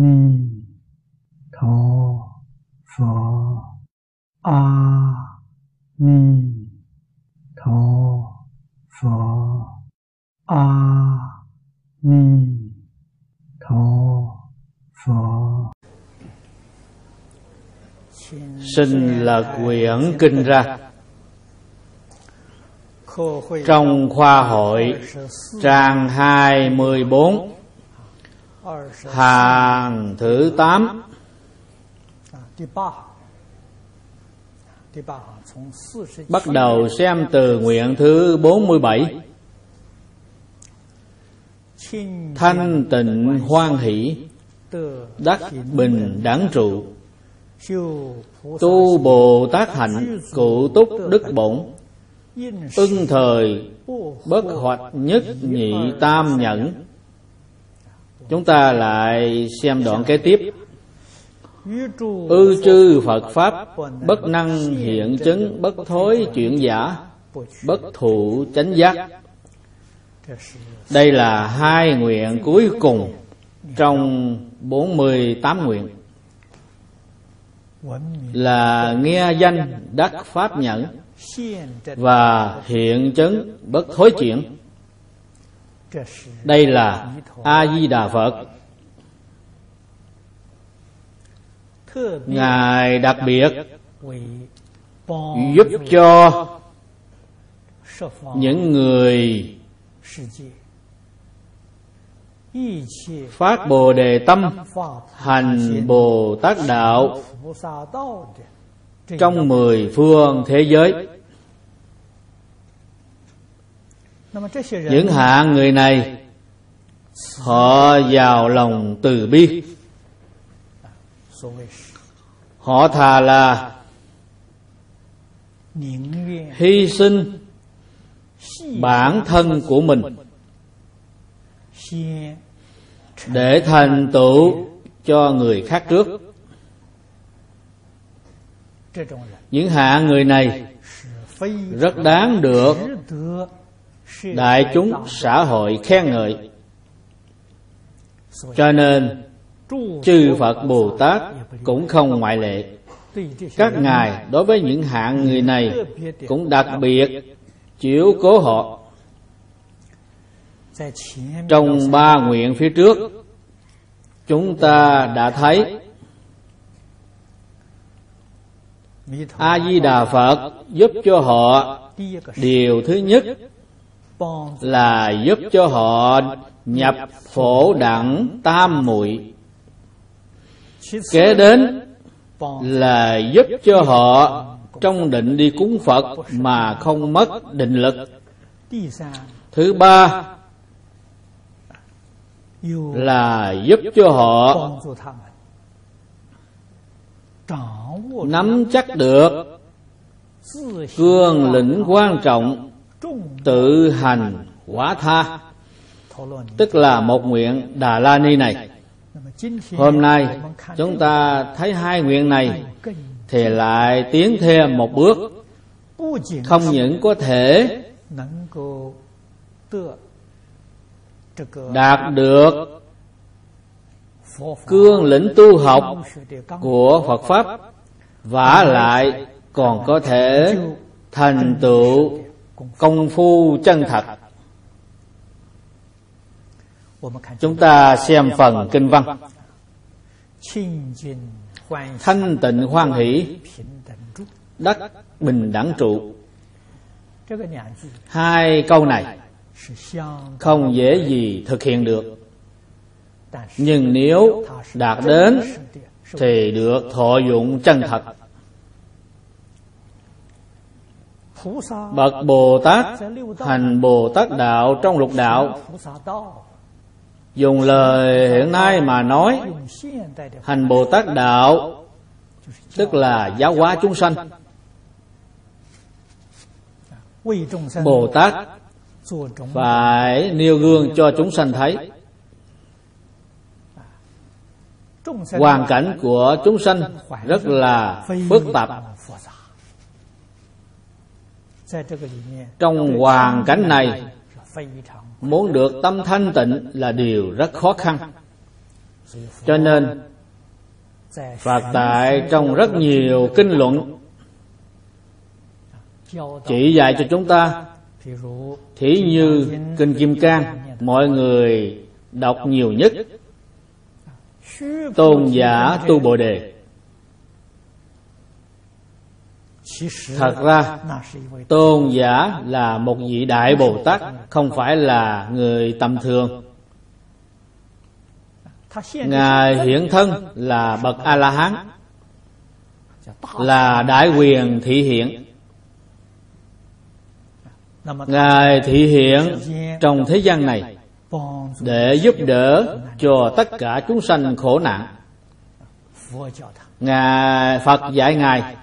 ni tho pho. A ni tho pho. A ni tho pho. Sinh là quyển kinh ra. Trong khoa hội trang 24 hàng thứ tám, bắt đầu xem từ nguyện thứ 47 thanh tịnh hoan hỷ đắc bình đẳng trụ. Tu bồ tát hạnh cụ túc đức bổn. Ưng thời bất hoạch nhất nhị tam nhẫn chúng ta lại xem đoạn kế tiếp. Ư chư phật pháp, bất năng hiện chứng, bất thối chuyển giả, bất thụ chánh giác. Đây là hai nguyện cuối cùng trong 48 nguyện. Là nghe danh đắc pháp nhẫn và hiện chứng, bất thối chuyển đây là a di đà phật. Ngài đặc biệt giúp cho những người phát bồ đề tâm, hành bồ tát đạo trong mười phương thế giới. Những hạng người này họ giàu lòng từ bi. Họ thà là hy sinh bản thân của mình để thành tựu cho người khác trước. Những hạng người này rất đáng được đại chúng xã hội khen ngợi. Cho nên, chư phật bồ tát cũng không ngoại lệ. Các ngài đối với những hạng người này cũng đặc biệt chiếu cố họ. Trong ba nguyện phía trước, chúng ta đã thấy a di đà phật giúp cho họ điều thứ nhất là giúp cho họ nhập phổ đẳng tam muội. Kế đến là giúp cho họ trong định đi cúng phật mà không mất định lực. Thứ ba là giúp cho họ nắm chắc được cương lĩnh quan trọng tự hành quả tha. Tức là một nguyện đà la ni này. Hôm nay chúng ta thấy hai nguyện này thì lại tiến thêm một bước. Không những có thể đạt được cương lĩnh tu học của Phật pháp, vả lại còn có thể thành tựu công phu chân thật. Chúng ta xem phần kinh văn. Thanh tịnh hoan hỷ. Đất bình đẳng trụ. Hai câu này không dễ gì thực hiện được. Nhưng nếu đạt đến thì được thọ dụng chân thật. Bậc bồ tát hành bồ tát đạo trong lục đạo. Dùng lời hiện nay mà nói, hành bồ tát đạo, tức là giáo hóa chúng sanh. Bồ tát phải nêu gương cho chúng sanh thấy. Hoàn cảnh của chúng sanh rất là phức tạp trong hoàn cảnh này muốn được tâm thanh tịnh là điều rất khó khăn. Cho nên Phật tại trong rất nhiều kinh luận chỉ dạy cho chúng ta. thí như kinh kim cang mọi người đọc nhiều nhất. Tôn giả tu bồ đề thật ra tôn giả là một vị đại bồ tát không phải là người tầm thường. Ngài hiện thân là bậc a la hán là đại quyền thị hiện. Ngài thị hiện trong thế gian này để giúp đỡ cho tất cả chúng sanh khổ nạn. Ngài phật dạy ngài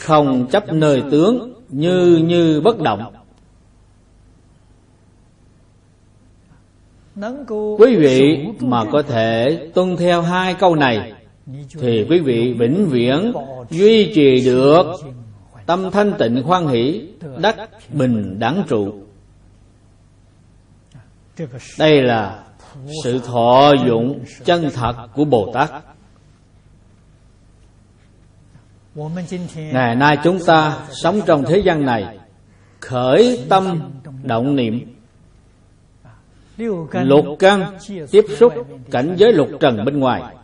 không chấp nơi tướng, như như bất động. Quý vị mà có thể tuân theo hai câu này, thì quý vị vĩnh viễn duy trì được tâm thanh tịnh khoan hỷ, đắc bình đẳng trụ. Đây là sự thọ dụng chân thật của bồ tát ngày nay chúng ta sống trong thế gian này, khởi tâm động niệm. Lục căn tiếp xúc cảnh giới lục trần bên ngoài.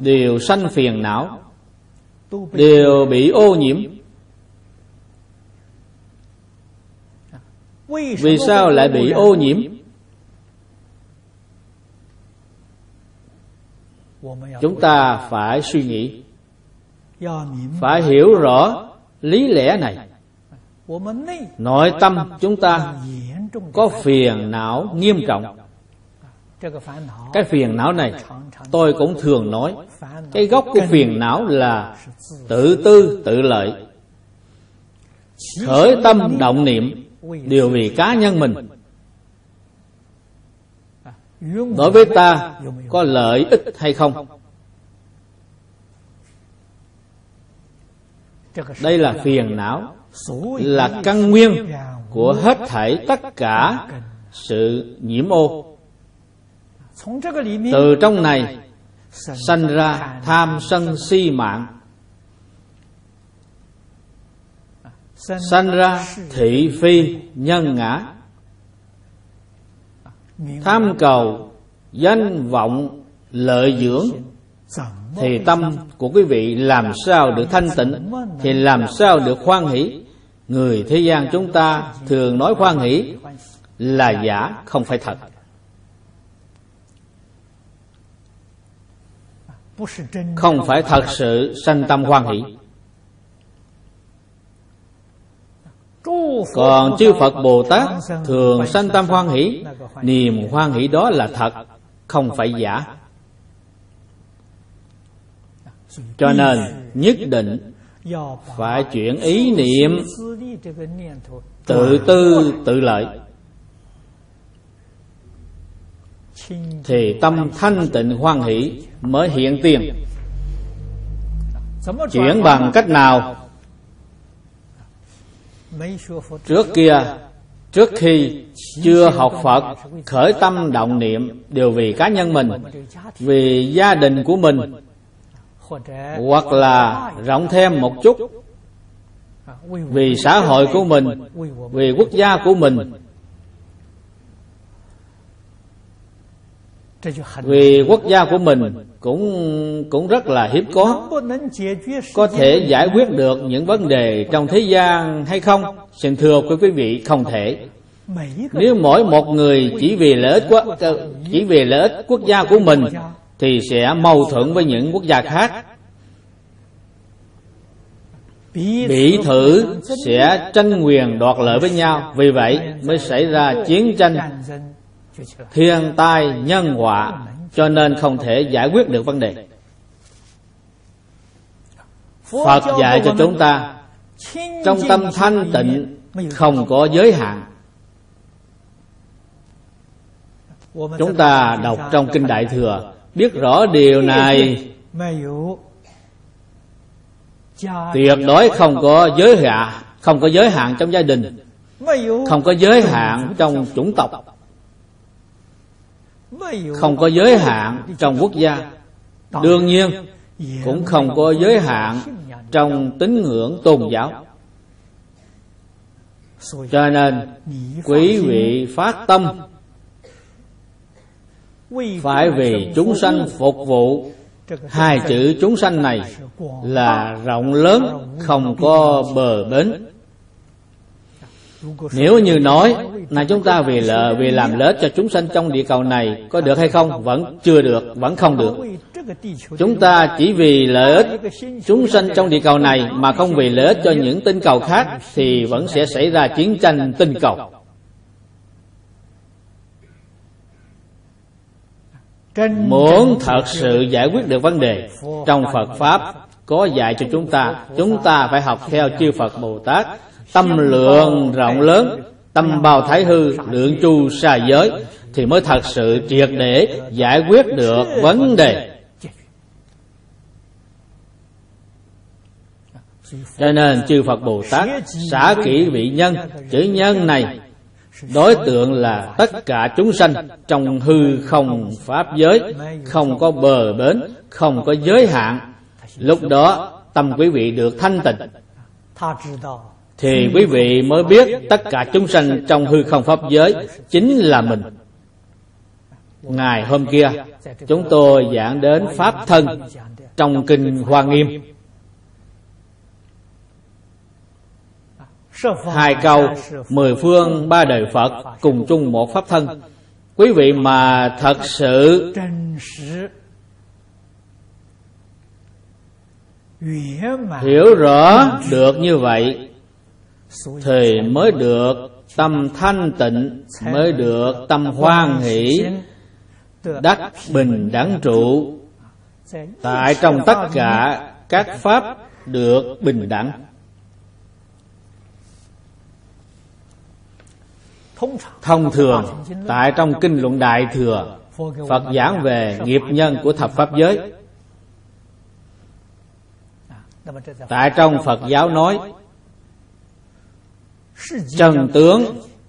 Đều sanh phiền não. Đều bị ô nhiễm. Vì sao lại bị ô nhiễm? Chúng ta phải suy nghĩ phải hiểu rõ lý lẽ này. Nội tâm chúng ta có phiền não nghiêm trọng. Cái phiền não này tôi cũng thường nói. cái gốc của phiền não là tự tư tự lợi. khởi tâm động niệm đều vì cá nhân mình. đối với ta có lợi ích hay không đây là phiền não, là căn nguyên của hết thảy tất cả sự nhiễm ô. Từ trong này sanh ra tham sân si mạng. Sanh ra thị phi nhân ngã. Tham cầu danh vọng lợi dưỡng thì tâm của quý vị làm sao được thanh tịnh, thì làm sao được khoan hỷ? Người thế gian chúng ta thường nói khoan hỷ là giả, không phải thật. Không phải thật sự sanh tâm hoan hỷ. Còn chư phật bồ tát thường sanh tâm hoan hỷ, niềm hoan hỷ đó là thật, không phải giả cho nên, nhất định phải chuyển ý niệm tự tư, tự lợi. Thì tâm thanh tịnh hoan hỷ mới hiện tiền. Chuyển bằng cách nào? Trước kia, trước khi chưa học phật, khởi tâm động niệm đều vì cá nhân mình, vì gia đình của mình hoặc là rộng thêm một chút. Vì xã hội của mình, vì quốc gia của mình. Vì quốc gia của mình cũng cũng rất là hiếm có. Có thể giải quyết được những vấn đề trong thế gian hay không? Xin thưa quý vị, không thể. Nếu mỗi một người chỉ vì lợi ích quốc, chỉ vì lợi ích quốc gia của mình thì sẽ mâu thuẫn với những quốc gia khác. Bị thử sẽ tranh quyền đoạt lợi với nhau. Vì vậy mới xảy ra chiến tranh thiên tai nhân họa, cho nên không thể giải quyết được vấn đề. Phật dạy cho chúng ta, trong tâm thanh tịnh không có giới hạn. Chúng ta đọc trong kinh đại thừa biết rõ điều này. Tuyệt đối không có giới hạn, không có giới hạn trong gia đình. Không có giới hạn trong chủng tộc. Không có giới hạn trong quốc gia. Đương nhiên, cũng không có giới hạn trong tín ngưỡng tôn giáo. Cho nên, quý vị phát tâm phải vì chúng sanh phục vụ hai chữ chúng sanh này là rộng lớn không có bờ bến. Nếu như nói là chúng ta vì lợi vì làm lợi cho chúng sanh trong địa cầu này có được hay không? Vẫn chưa được vẫn không được. Chúng ta chỉ vì lợi ích chúng sanh trong địa cầu này mà không vì lợi ích cho những tinh cầu khác thì vẫn sẽ xảy ra chiến tranh tinh cầu muốn thật sự giải quyết được vấn đề trong phật pháp có dạy cho chúng ta chúng ta phải học theo chư phật bồ tát. Tâm lượng rộng lớn tâm bao thái hư lượng chu xa giới thì mới thật sự triệt để giải quyết được vấn đề. Cho nên chư phật bồ tát xả kỹ vị nhân chữ nhân này đối tượng là tất cả chúng sanh trong hư không pháp giới, không có bờ bến, không có giới hạn. Lúc đó, tâm quý vị được thanh tịnh. Thì quý vị mới biết tất cả chúng sanh trong hư không pháp giới chính là mình. Ngày hôm kia, chúng tôi giảng đến pháp thân trong kinh hoa nghiêm. Hai câu, mười phương, ba đời phật, cùng chung một pháp thân. Quý vị mà thật sự hiểu rõ được như vậy, thì mới được tâm thanh tịnh, mới được tâm hoan hỷ, đắc bình đẳng trụ. Tại trong tất cả các pháp được bình đẳng. Thông thường, tại trong kinh luận đại thừa, phật giảng về nghiệp nhân của thập pháp giới. Tại trong phật giáo nói, trần tướng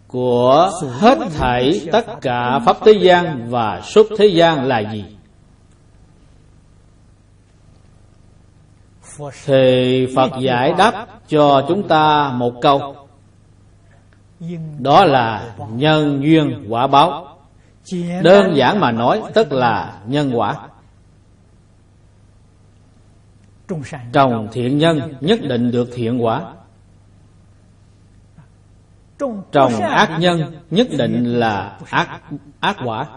của hết thảy tất cả pháp thế gian và xuất thế gian là gì? Thì phật giải đáp cho chúng ta một câu đó là nhân duyên quả báo. Đơn giản mà nói tức là nhân quả. Trồng thiện nhân nhất định được thiện quả. Trồng ác nhân nhất định là ác ác quả.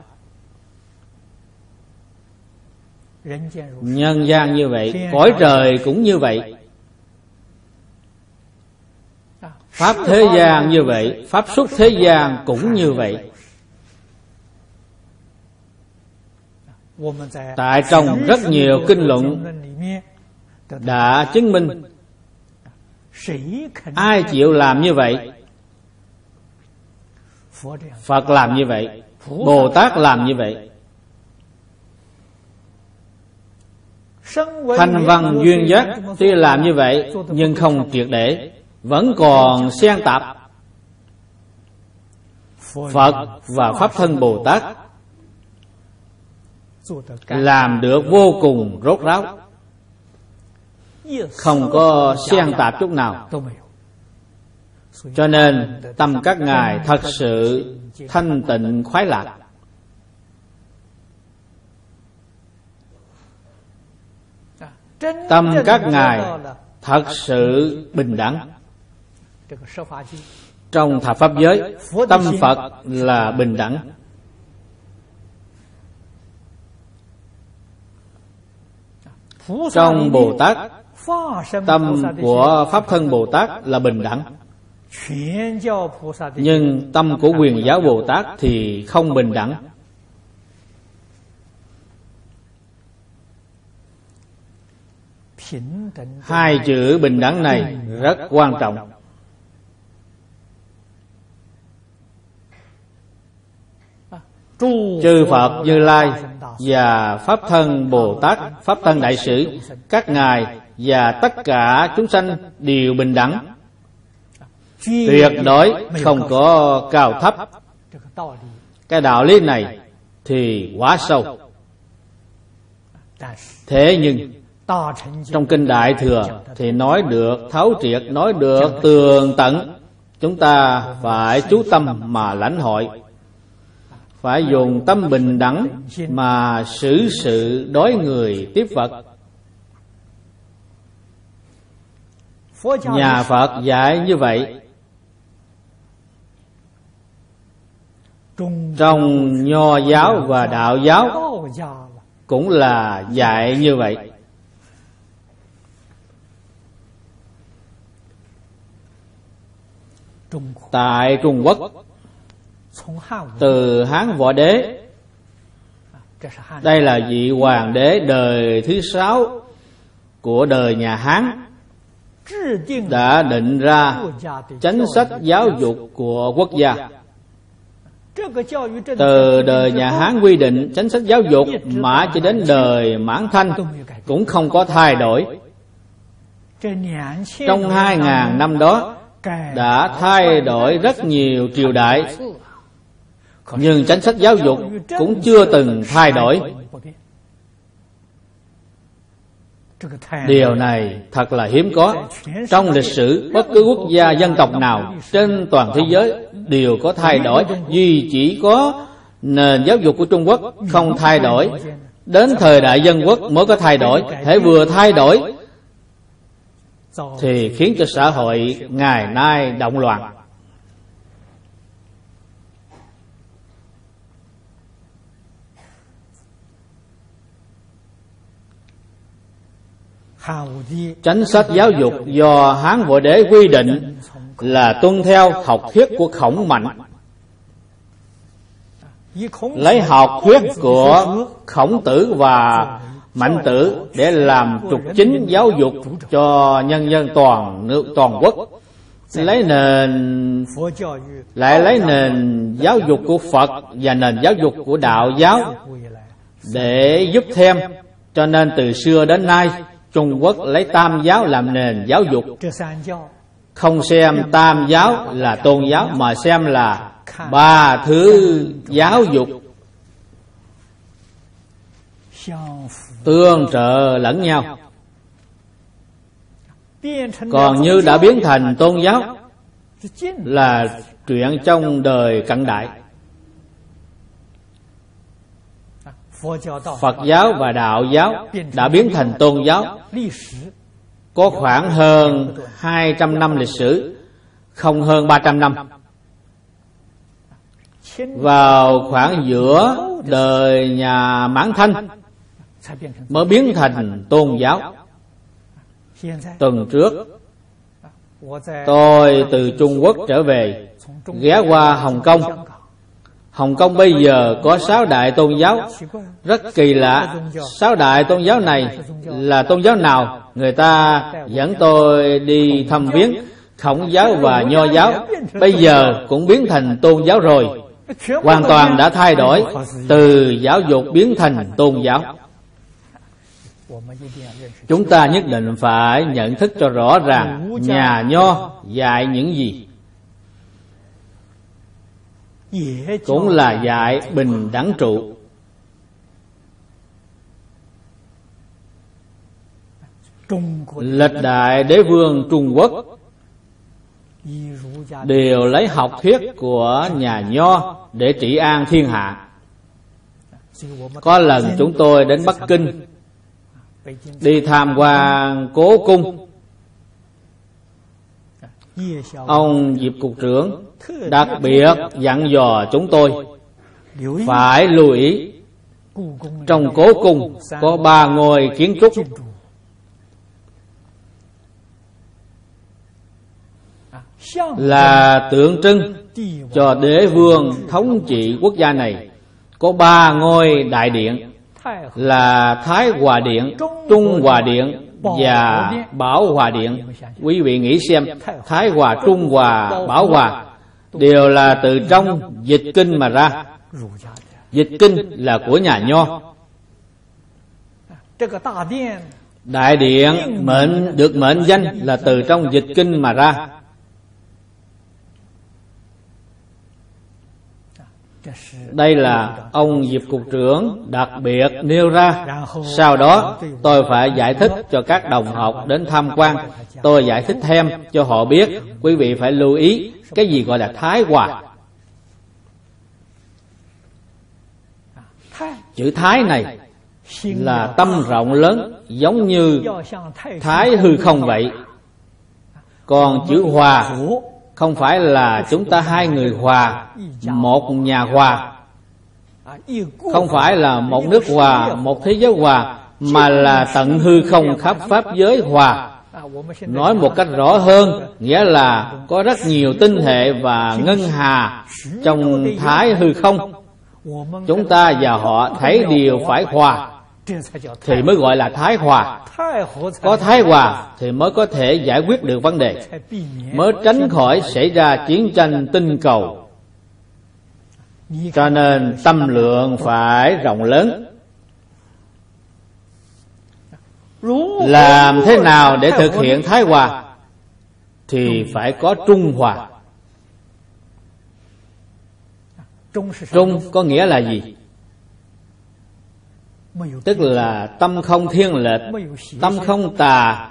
Nhân gian như vậy cõi trời cũng như vậy pháp thế gian như vậy, pháp xuất thế gian cũng như vậy. Tại trong rất nhiều kinh luận đã chứng minh ai chịu làm như vậy, phật làm như vậy, bồ tát làm như vậy. Thanh văn duyên giác tuy làm như vậy nhưng không triệt để vẫn còn xen tạp. Phật và pháp thân bồ tát làm được vô cùng rốt ráo, không có xen tạp chút nào. Cho nên tâm các ngài thật sự thanh tịnh, khoái lạc. Tâm các ngài thật sự bình đẳng trong thập pháp giới, tâm phật là bình đẳng. Trong bồ tát tâm của pháp thân bồ tát là bình đẳng. Nhưng tâm của quyền giáo bồ tát thì không bình đẳng. Hai chữ bình đẳng này rất quan trọng. Chư phật như lai và pháp thân bồ tát pháp thân đại sử các ngài và tất cả chúng sanh đều bình đẳng. Tuyệt đối không có cao thấp. Cái đạo lý này thì quá sâu. Thế nhưng trong kinh đại thừa thì nói được thấu triệt nói được tường tận. Chúng ta phải chú tâm mà lãnh hội phải dùng tâm bình đẳng mà xử sự đối người tiếp vật nhà phật dạy như vậy. Trong nho giáo và đạo giáo cũng là dạy như vậy. Tại trung quốc từ hán võ đế. đây là vị hoàng đế đời thứ sáu của đời nhà hán. đã định ra chính sách giáo dục của quốc gia. từ đời nhà hán quy định chính sách giáo dục mãi cho đến đời mãn thanh cũng không có thay đổi. trong hai ngàn năm đó đã thay đổi rất nhiều triều đại nhưng chính sách giáo dục cũng chưa từng thay đổi. Điều này thật là hiếm có. Trong lịch sử, bất cứ quốc gia, dân tộc nào trên toàn thế giới đều có thay đổi. Duy chỉ có nền giáo dục của trung quốc không thay đổi, đến thời đại dân quốc mới có thay đổi. Thể vừa thay đổi thì khiến cho xã hội ngày nay động loạn. Chánh sách giáo dục do Hán Võ Đế quy định là tuân theo học thuyết của khổng mạnh. Lấy học thuyết của khổng tử và mạnh tử để làm trục chính giáo dục cho nhân dân toàn nước, toàn quốc. Lấy nền, lại lấy nền giáo dục của phật và nền giáo dục của đạo giáo để giúp thêm. Cho nên từ xưa đến nay Trung Quốc lấy tam giáo làm nền giáo dục. Không xem tam giáo là tôn giáo, Mà xem là ba thứ giáo dục. Tương trợ lẫn nhau. Còn như đã biến thành tôn giáo, Là chuyện trong đời cận đại. Phật giáo và Đạo giáo đã biến thành tôn giáo. Có khoảng hơn 200 năm lịch sử Không hơn 300 năm. Vào khoảng giữa đời nhà Mãn Thanh Mới biến thành tôn giáo. Tuần trước Tôi từ Trung Quốc trở về Ghé qua Hồng Kông Hồng Kông bây giờ có sáu đại tôn giáo. Rất kỳ lạ, Sáu đại tôn giáo này là tôn giáo nào? Người ta dẫn tôi đi thăm viếng Khổng giáo và Nho giáo. Bây giờ cũng biến thành tôn giáo rồi. Hoàn toàn đã thay đổi Từ giáo dục biến thành tôn giáo. Chúng ta nhất định phải nhận thức cho rõ ràng Nhà Nho dạy những gì cũng là dạy bình đẳng trụ. lịch đại đế vương trung quốc đều lấy học thuyết của nhà nho để trị an thiên hạ. Có lần chúng tôi đến bắc kinh đi tham quan cố cung. ông diệp cục trưởng đặc biệt dặn dò chúng tôi phải lưu ý trong cố cung có ba ngôi kiến trúc. là tượng trưng cho đế vương thống trị quốc gia này. Có ba ngôi đại điện. Là thái hòa điện trung hòa điện và bảo hòa điện. Quý vị nghĩ xem thái hòa trung hòa bảo hòa đều là từ trong dịch kinh mà ra. Dịch kinh là của nhà nho. Đại điện mệnh được mệnh danh là từ trong dịch kinh mà ra. Đây là ông Diệp Cục trưởng đặc biệt nêu ra. Sau đó, tôi phải giải thích cho các đồng học đến tham quan. Tôi giải thích thêm cho họ biết. Quý vị phải lưu ý Cái gì gọi là thái hòa. Chữ thái này Là tâm rộng lớn, Giống như thái hư không vậy. Còn chữ hòa không phải là chúng ta hai người hòa, một nhà hòa. Không phải là một nước hòa, một thế giới hòa, mà là tận hư không khắp pháp giới hòa. Nói một cách rõ hơn, nghĩa là có rất nhiều tinh hệ và ngân hà trong thái hư không. Chúng ta và họ thấy đều phải hòa thì mới gọi là thái hòa. có thái hòa thì mới có thể giải quyết được vấn đề. Mới tránh khỏi xảy ra chiến tranh tinh cầu. Cho nên tâm lượng phải rộng lớn. Làm thế nào để thực hiện thái hòa? thì phải có trung hòa. Trung có nghĩa là gì tức là tâm không thiên lệch, tâm không tà.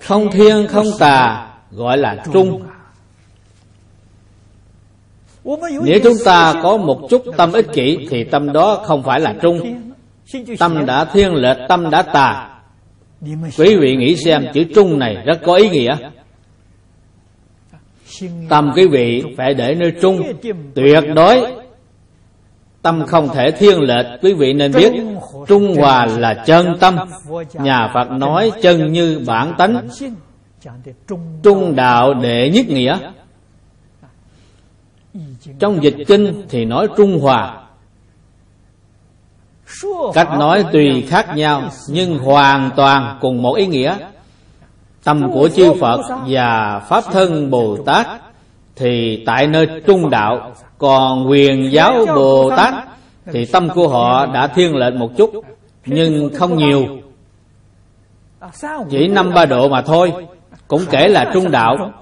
Không thiên, không tà, gọi là trung. Nếu chúng ta có một chút tâm ích kỷ, thì tâm đó không phải là trung. Tâm đã thiên lệch, tâm đã tà. Quý vị nghĩ xem, chữ trung này rất có ý nghĩa. Tâm quý vị phải để nơi trung, tuyệt đối tâm không thể thiên lệch, quý vị nên biết, trung hòa là chân tâm. Nhà phật nói chân như bản tánh. Trung đạo đệ nhất nghĩa. Trong dịch kinh thì nói trung hòa. Cách nói tùy khác nhau, nhưng hoàn toàn cùng một ý nghĩa. Tâm của chư phật và pháp thân bồ tát thì tại nơi trung đạo còn quyền giáo bồ tát. Thì tâm của họ đã thiên lệch một chút nhưng không nhiều. Chỉ năm ba độ mà thôi cũng kể là trung đạo.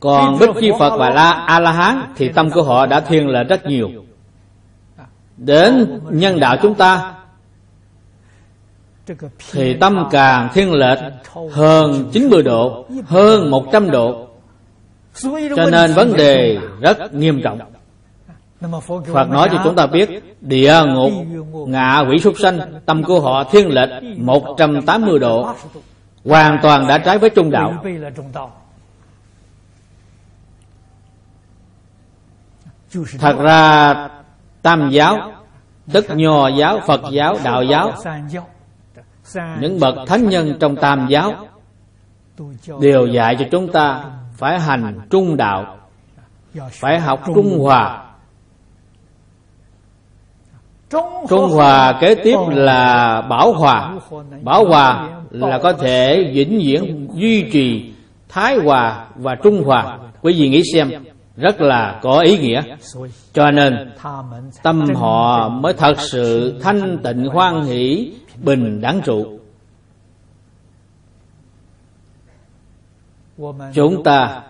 còn bích chi phật và la a la hán thì tâm của họ đã thiên lệch rất nhiều. Đến nhân đạo chúng ta thì tâm càng thiên lệch hơn 90 độ hơn 100 độ cho nên vấn đề rất nghiêm trọng. Phật nói cho chúng ta biết Địa ngục, ngạ quỷ súc sanh Tâm của họ thiên lệch 180 độ Hoàn toàn đã trái với trung đạo. Thật ra Tam giáo Tức nho giáo, Phật giáo, đạo giáo Những bậc thánh nhân trong tam giáo Đều dạy cho chúng ta phải hành trung đạo, Phải học trung hòa. Trung hòa kế tiếp là bảo hòa. Bảo hòa là có thể vĩnh viễn duy trì Thái hòa và trung hòa. Quý vị nghĩ xem, Rất là có ý nghĩa. Cho nên, tâm họ mới thật sự thanh tịnh hoan hỷ, Bình đẳng trụ. Chúng ta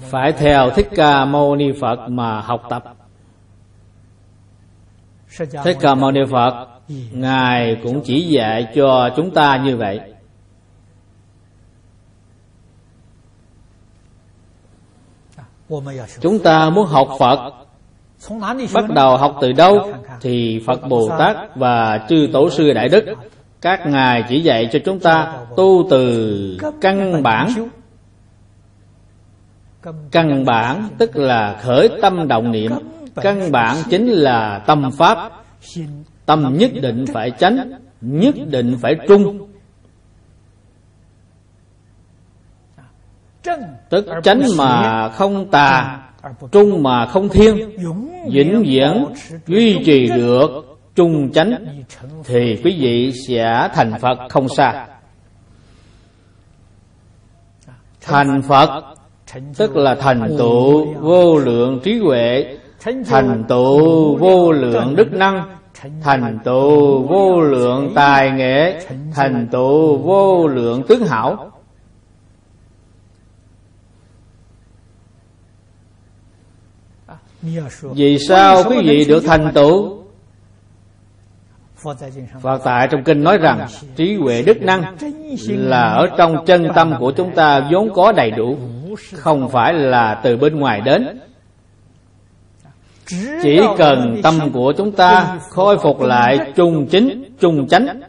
phải theo Thích Ca Mâu Ni Phật mà học tập. Thích Ca Mâu Ni Phật, Ngài cũng chỉ dạy cho chúng ta như vậy. Chúng ta muốn học Phật, Bắt đầu học từ đâu Thì Phật Bồ Tát và chư Tổ sư Đại Đức các Ngài chỉ dạy cho chúng ta Tu từ căn bản. Căn bản tức là khởi tâm động niệm. Căn bản chính là tâm pháp. Tâm nhất định phải chánh, nhất định phải trung. Tức chánh mà không tà, trung mà không thiên, vĩnh viễn duy trì được trung chánh, thì quý vị sẽ thành phật không xa. Thành phật tức là thành tựu vô lượng trí huệ, thành tựu vô lượng đức năng, thành tựu vô lượng tài nghệ, thành tựu vô lượng tướng hảo. Vì sao quý vị được thành tựu? Phật tại trong kinh nói rằng trí huệ đức năng là ở trong chân tâm của chúng ta vốn có đầy đủ, không phải là từ bên ngoài đến. Chỉ cần tâm của chúng ta khôi phục lại trung chính, trung chánh,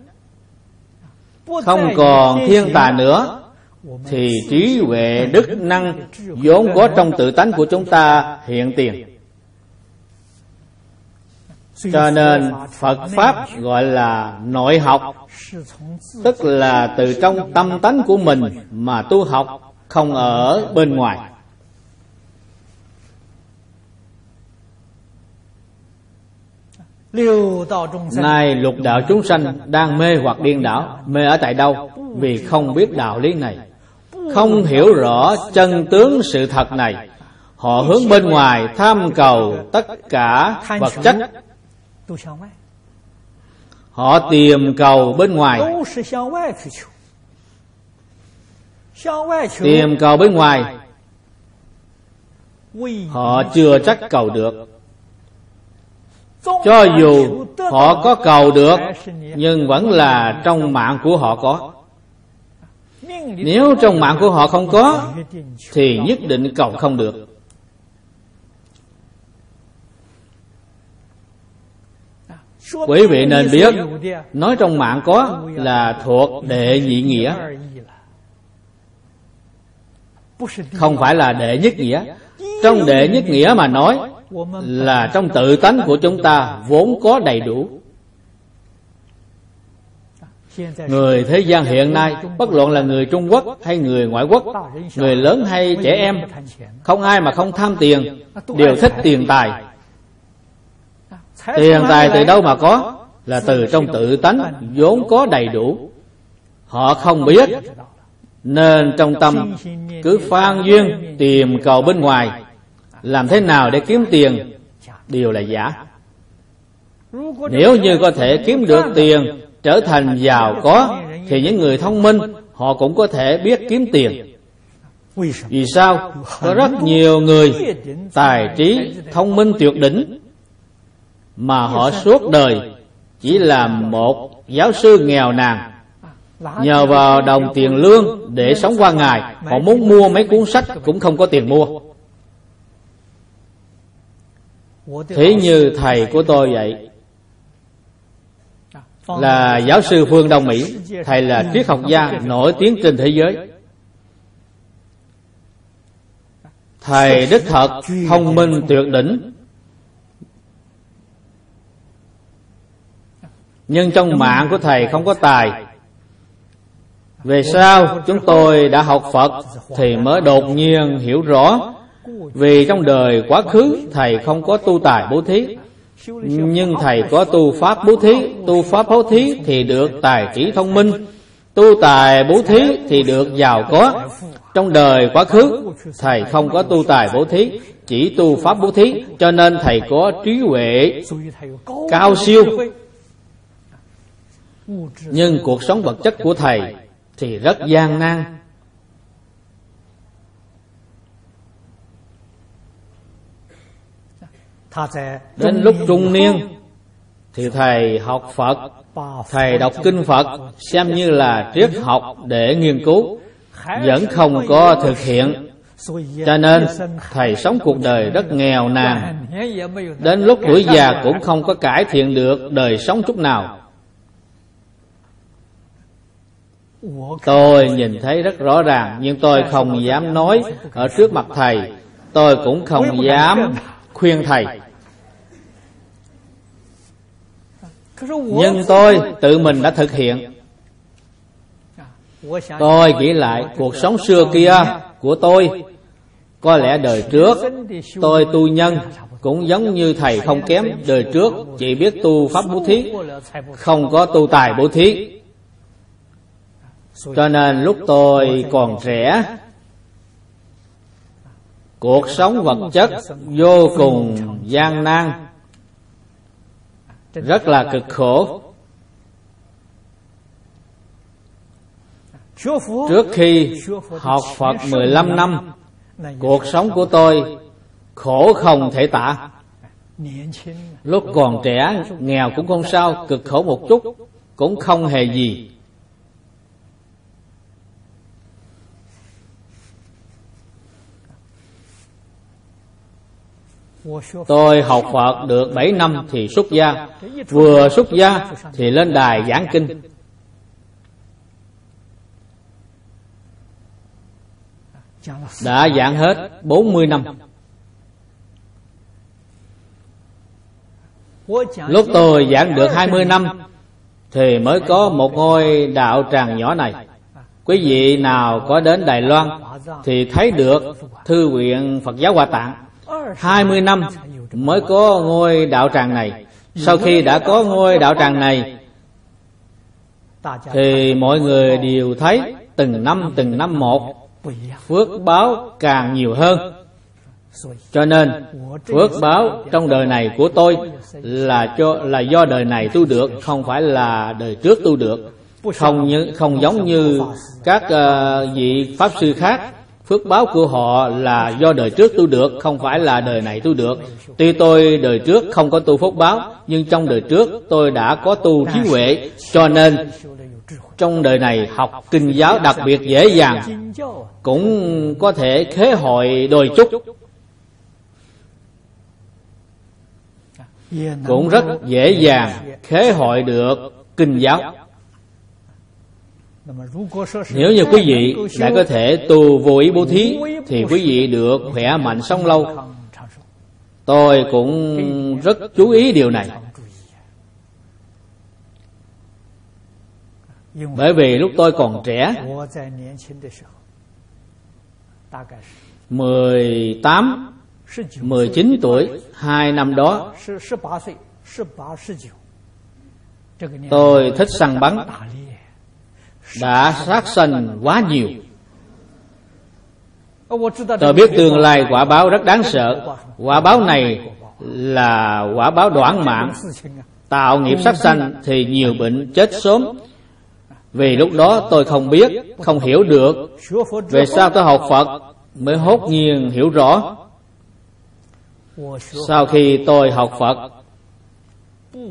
không còn thiên tà nữa, thì trí huệ đức năng vốn có trong tự tánh của chúng ta hiện tiền cho nên phật pháp gọi là nội học, tức là từ trong tâm tánh của mình mà tu học, không ở bên ngoài. Nay lục đạo chúng sanh đang mê hoặc điên đảo, Mê ở tại đâu? Vì không biết đạo lý này. Không hiểu rõ chân tướng sự thật này. Họ hướng bên ngoài tham cầu tất cả vật chất Họ tìm cầu bên ngoài. Tìm cầu bên ngoài. Họ chưa chắc cầu được. Cho dù họ có cầu được Nhưng vẫn là trong mạng của họ có. Nếu trong mạng của họ không có Thì nhất định cầu không được Quý vị nên biết Nói trong mạng có là thuộc đệ nhị nghĩa. Không phải là đệ nhất nghĩa. Trong đệ nhất nghĩa mà nói Là trong tự tánh của chúng ta vốn có đầy đủ. Người thế gian hiện nay Bất luận là người Trung Quốc hay người ngoại quốc Người lớn hay trẻ em Không ai mà không tham tiền Đều thích tiền tài Tiền tài từ đâu mà có? Là từ trong tự tánh vốn có đầy đủ. Họ không biết Nên trong tâm cứ phan duyên tìm cầu bên ngoài. Làm thế nào để kiếm tiền? Đều là giả. Nếu như có thể kiếm được tiền Trở thành giàu có Thì những người thông minh Họ cũng có thể biết kiếm tiền. Vì sao? Có rất nhiều người Tài trí, thông minh tuyệt đỉnh mà họ suốt đời chỉ là một giáo sư nghèo nàn. Nhờ vào đồng tiền lương để sống qua ngày họ muốn mua mấy cuốn sách cũng không có tiền mua. Thế như thầy của tôi vậy là giáo sư phương đông mỹ. Thầy là triết học gia nổi tiếng trên thế giới. Thầy đích thật thông minh tuyệt đỉnh nhưng trong mạng của thầy không có tài. Về sau chúng tôi đã học phật thì mới đột nhiên hiểu rõ. Vì trong đời quá khứ thầy không có tu tài bố thí. Nhưng thầy có tu pháp bố thí. Tu pháp bố thí thì được tài trí thông minh. Tu tài bố thí thì được giàu có. Trong đời quá khứ thầy không có tu tài bố thí chỉ tu pháp bố thí. Cho nên thầy có trí huệ cao siêu nhưng cuộc sống vật chất của thầy thì rất gian nan. Đến lúc trung niên thì thầy học phật. Thầy đọc kinh phật, xem như là triết học để nghiên cứu, vẫn không có thực hiện. Cho nên thầy sống cuộc đời rất nghèo nàn. Đến lúc tuổi già cũng không có cải thiện được đời sống chút nào. Tôi nhìn thấy rất rõ ràng, Nhưng tôi không dám nói Ở trước mặt thầy. Tôi cũng không dám khuyên thầy. Nhưng tôi tự mình đã thực hiện. Tôi nghĩ lại cuộc sống xưa kia của tôi. Có lẽ đời trước, tôi tu nhân Cũng giống như thầy không kém. Đời trước chỉ biết tu pháp bố thí, Không có tu tài bố thí cho nên lúc tôi còn trẻ, cuộc sống vật chất vô cùng gian nan, rất là cực khổ. Trước khi học Phật 15 năm, cuộc sống của tôi khổ không thể tả. Lúc còn trẻ, nghèo cũng không sao, cực khổ một chút, cũng không hề gì. Tôi học Phật được 7 năm thì xuất gia. Vừa xuất gia thì lên đài giảng kinh. Đã giảng hết 40 năm. Lúc tôi giảng được 20 năm Thì mới có một ngôi đạo tràng nhỏ này. Quý vị nào có đến Đài Loan Thì thấy được Thư viện Phật giáo Hòa Tạng. 20 năm mới có ngôi đạo tràng này. Sau khi đã có ngôi đạo tràng này Thì mọi người đều thấy từng năm từng năm một Phước báo càng nhiều hơn. Cho nên phước báo trong đời này của tôi Là cho là do đời này tu được Không phải là đời trước tu được. Không như không giống như các uh, vị Pháp sư khác. Phước báo của họ là do đời trước tu được, Không phải là đời này tu được. Tuy tôi đời trước không có tu phước báo, Nhưng trong đời trước tôi đã có tu trí huệ. Cho nên, trong đời này học kinh giáo đặc biệt dễ dàng, Cũng có thể khế hội đôi chút. Cũng rất dễ dàng khế hội được kinh giáo nếu như quý vị đã có thể tu vô ý bố thí Thì quý vị được khỏe mạnh sống lâu. Tôi cũng rất chú ý điều này. Bởi vì lúc tôi còn trẻ 18, 19 tuổi Hai năm đó. Tôi thích săn bắn đã sát sanh quá nhiều. Tôi biết tương lai quả báo rất đáng sợ. Quả báo này là quả báo đoạn mạng. Tạo nghiệp sát sanh thì nhiều bệnh chết sớm. Vì lúc đó tôi không biết, không hiểu được về sao tôi học phật mới hốt nhiên hiểu rõ. Sau khi tôi học phật,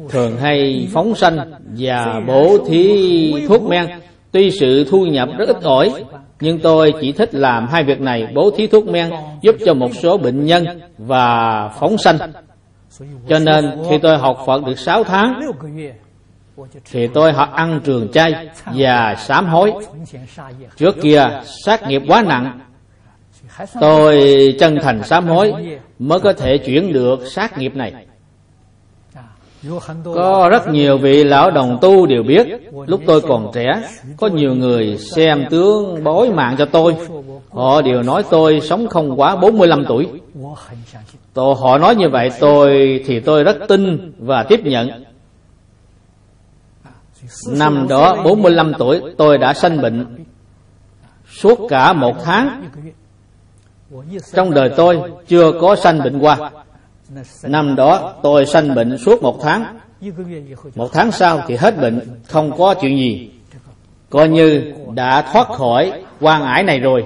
thường hay phóng sanh và bố thí thuốc men. Tuy sự thu nhập rất ít ỏi, Nhưng tôi chỉ thích làm hai việc này, Bố thí thuốc men, giúp cho một số bệnh nhân Và phóng sanh. Cho nên khi tôi học Phật được 6 tháng, Thì tôi học ăn trường chay Và sám hối. Trước kia sát nghiệp quá nặng, Tôi chân thành sám hối Mới có thể chuyển được sát nghiệp này có rất nhiều vị lão đồng tu đều biết Lúc tôi còn trẻ Có nhiều người xem tướng bối mạng cho tôi Họ đều nói tôi sống không quá 45 tuổi tôi, Họ nói như vậy tôi Thì tôi rất tin và tiếp nhận Năm đó 45 tuổi tôi đã sanh bệnh Suốt cả một tháng Trong đời tôi chưa có sanh bệnh qua Năm đó tôi sanh bệnh suốt một tháng. Một tháng sau thì hết bệnh, Không có chuyện gì. Coi như đã thoát khỏi quan ải này rồi.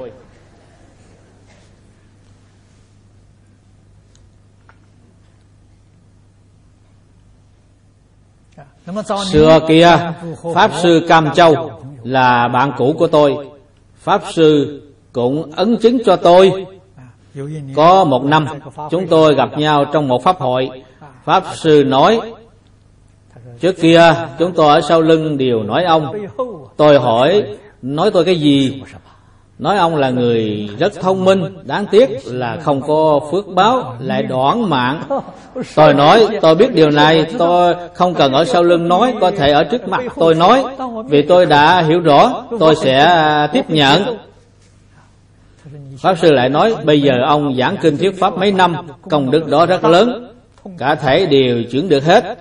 Xưa kia, Pháp Sư Cam Châu Là bạn cũ của tôi. Pháp Sư cũng ấn chứng cho tôi có một năm, chúng tôi gặp nhau trong một pháp hội. Pháp sư nói, Trước kia, chúng tôi ở sau lưng đều nói ông. Tôi hỏi, nói tôi cái gì? Nói ông là người rất thông minh, Đáng tiếc là không có phước báo, Lại đoạn mạng. Tôi nói, tôi biết điều này, Tôi không cần ở sau lưng nói, Có thể ở trước mặt tôi nói. Vì tôi đã hiểu rõ, Tôi sẽ tiếp nhận. Pháp Sư lại nói, Bây giờ ông giảng kinh thuyết Pháp mấy năm, Công đức đó rất lớn. Cả thể đều chuyển được hết.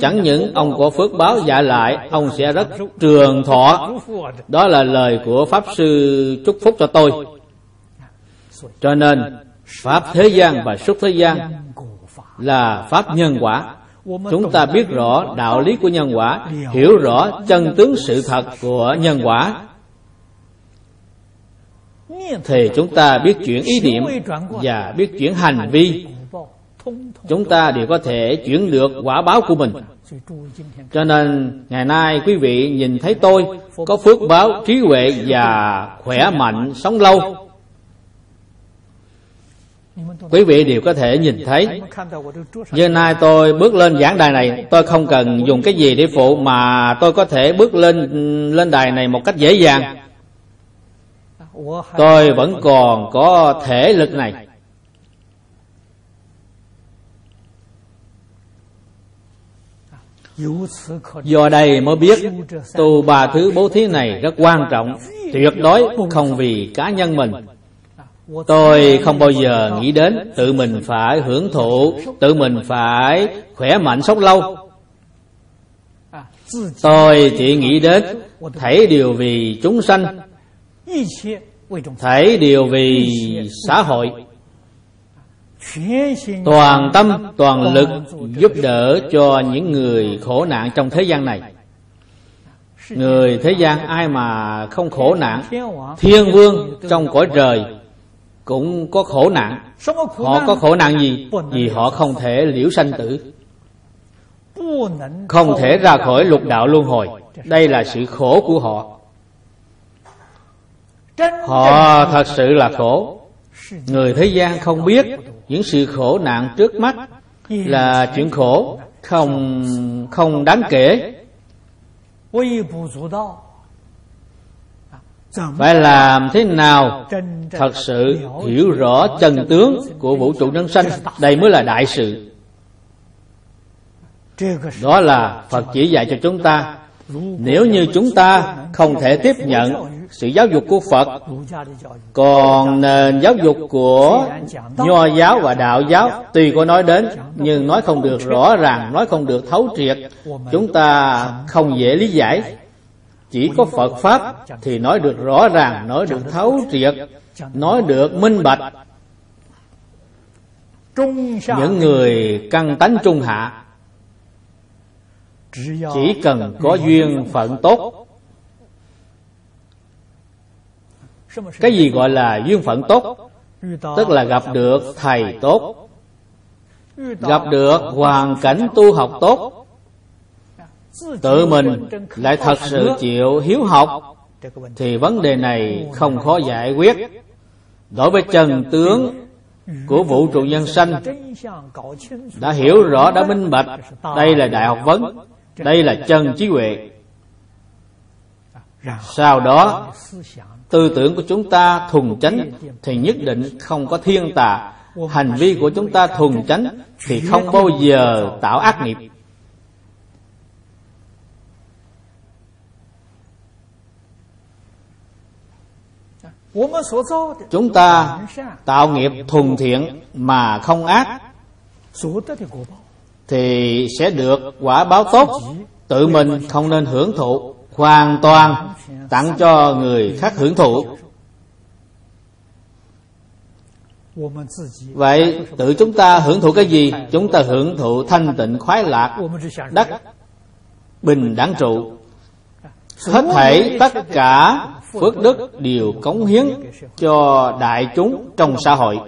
Chẳng những ông có phước báo dạ lại, Ông sẽ rất trường thọ. Đó là lời của Pháp Sư chúc phúc cho tôi. Cho nên, Pháp thế gian và xuất thế gian Là Pháp nhân quả. Chúng ta biết rõ đạo lý của nhân quả, Hiểu rõ chân tướng sự thật của nhân quả thì chúng ta biết chuyển ý niệm và biết chuyển hành vi. Chúng ta đều có thể chuyển được quả báo của mình. Cho nên, ngày nay quý vị nhìn thấy tôi có phước báo trí huệ và khỏe mạnh sống lâu. Quý vị đều có thể nhìn thấy. Như nay tôi bước lên giảng đài này, tôi không cần dùng cái gì để phụ, mà tôi có thể bước lên lên đài này một cách dễ dàng tôi vẫn còn có thể lực này. Do đây mới biết tu ba thứ bố thí này rất quan trọng, tuyệt đối không vì cá nhân mình. Tôi không bao giờ nghĩ đến tự mình phải hưởng thụ, tự mình phải khỏe mạnh sống lâu. Tôi chỉ nghĩ đến thấy điều vì chúng sanh thể điều vì xã hội. Toàn tâm, toàn lực giúp đỡ cho những người khổ nạn trong thế gian này. Người thế gian ai mà không khổ nạn? Thiên vương trong cõi trời cũng có khổ nạn. Họ có khổ nạn gì? Vì họ không thể liễu sanh tử. Không thể ra khỏi lục đạo luân hồi. Đây là sự khổ của họ họ thật sự là khổ. người thế gian không biết những sự khổ nạn trước mắt là chuyện khổ không không đáng kể. phải làm thế nào thật sự hiểu rõ chân tướng của vũ trụ nhân sanh. đây mới là đại sự. đó là phật chỉ dạy cho chúng ta. Nếu như chúng ta không thể tiếp nhận sự giáo dục của phật. Còn nền giáo dục của nho giáo và đạo giáo, tuy có nói đến, nhưng nói không được rõ ràng, nói không được thấu triệt. Chúng ta không dễ lý giải. Chỉ có phật pháp thì nói được rõ ràng, nói được thấu triệt, nói được minh bạch. Những người căn tánh trung hạ chỉ cần có duyên phận tốt cái gì gọi là duyên phận tốt tức là gặp được thầy tốt gặp được hoàn cảnh tu học tốt tự mình lại thật sự chịu hiếu học thì vấn đề này không khó giải quyết đối với chân tướng của vũ trụ nhân sanh đã hiểu rõ đã minh bạch đây là đại học vấn đây là chân trí huệ sau đó tư tưởng của chúng ta thuần chánh thì nhất định không có thiên tà. Hành vi của chúng ta thuần chánh thì không bao giờ tạo ác nghiệp. Chúng ta tạo nghiệp thuần thiện mà không ác thì sẽ được quả báo tốt. Tự mình không nên hưởng thụ hoàn toàn tặng cho người khác hưởng thụ. Vậy tự chúng ta hưởng thụ cái gì? Chúng ta hưởng thụ thanh tịnh khoái lạc, đắc bình đẳng trụ. Hết thảy tất cả phước đức đều cống hiến cho đại chúng trong xã hội.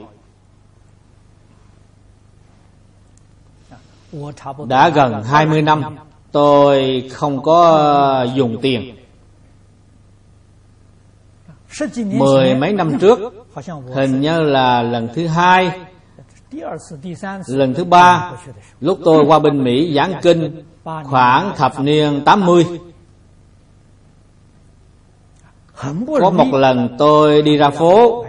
Đã gần 20 năm tôi không có dùng tiền. Mười mấy năm trước, hình như là lần thứ hai, lần thứ ba, lúc tôi qua bên mỹ giảng kinh, khoảng thập niên 80 có một lần tôi đi ra phố,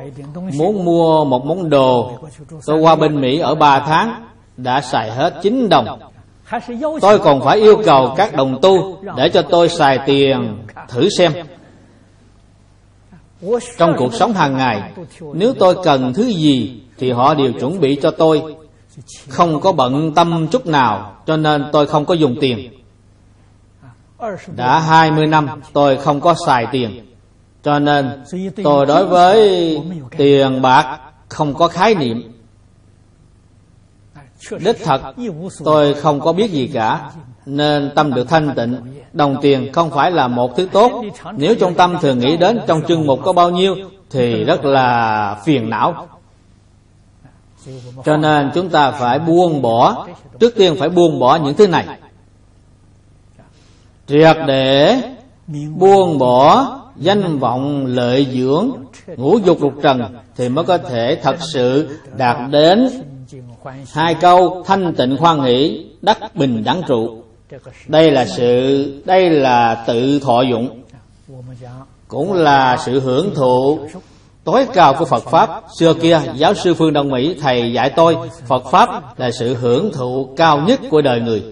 muốn mua một món đồ. Tôi qua bên mỹ ở ba tháng, đã xài hết 9 đồng tôi còn phải yêu cầu các đồng tu để cho tôi xài tiền thử xem. Trong cuộc sống hàng ngày nếu tôi cần thứ gì thì họ đều chuẩn bị cho tôi. Không có bận tâm chút nào cho nên tôi không có dùng tiền. Đã 20 năm tôi không có xài tiền. Cho nên tôi đối với tiền bạc không có khái niệm đích thật tôi không có biết gì cả, nên tâm được thanh tịnh. Đồng tiền không phải là một thứ tốt. Nếu trong tâm thường nghĩ đến trong chương mục có bao nhiêu, thì rất là phiền não. Cho nên chúng ta phải buông bỏ, trước tiên phải buông bỏ những thứ này. Triệt để buông bỏ danh vọng, lợi dưỡng, ngũ dục lục trần, thì mới có thể thật sự đạt đến hai câu thanh tịnh khoan hỷ đắc bình đẳng trụ đây là sự đây là tự thọ dụng cũng là sự hưởng thụ tối cao của Phật Pháp. Xưa kia, giáo sư Phương Đông Mỹ, thầy dạy tôi, Phật Pháp là sự hưởng thụ cao nhất của đời người.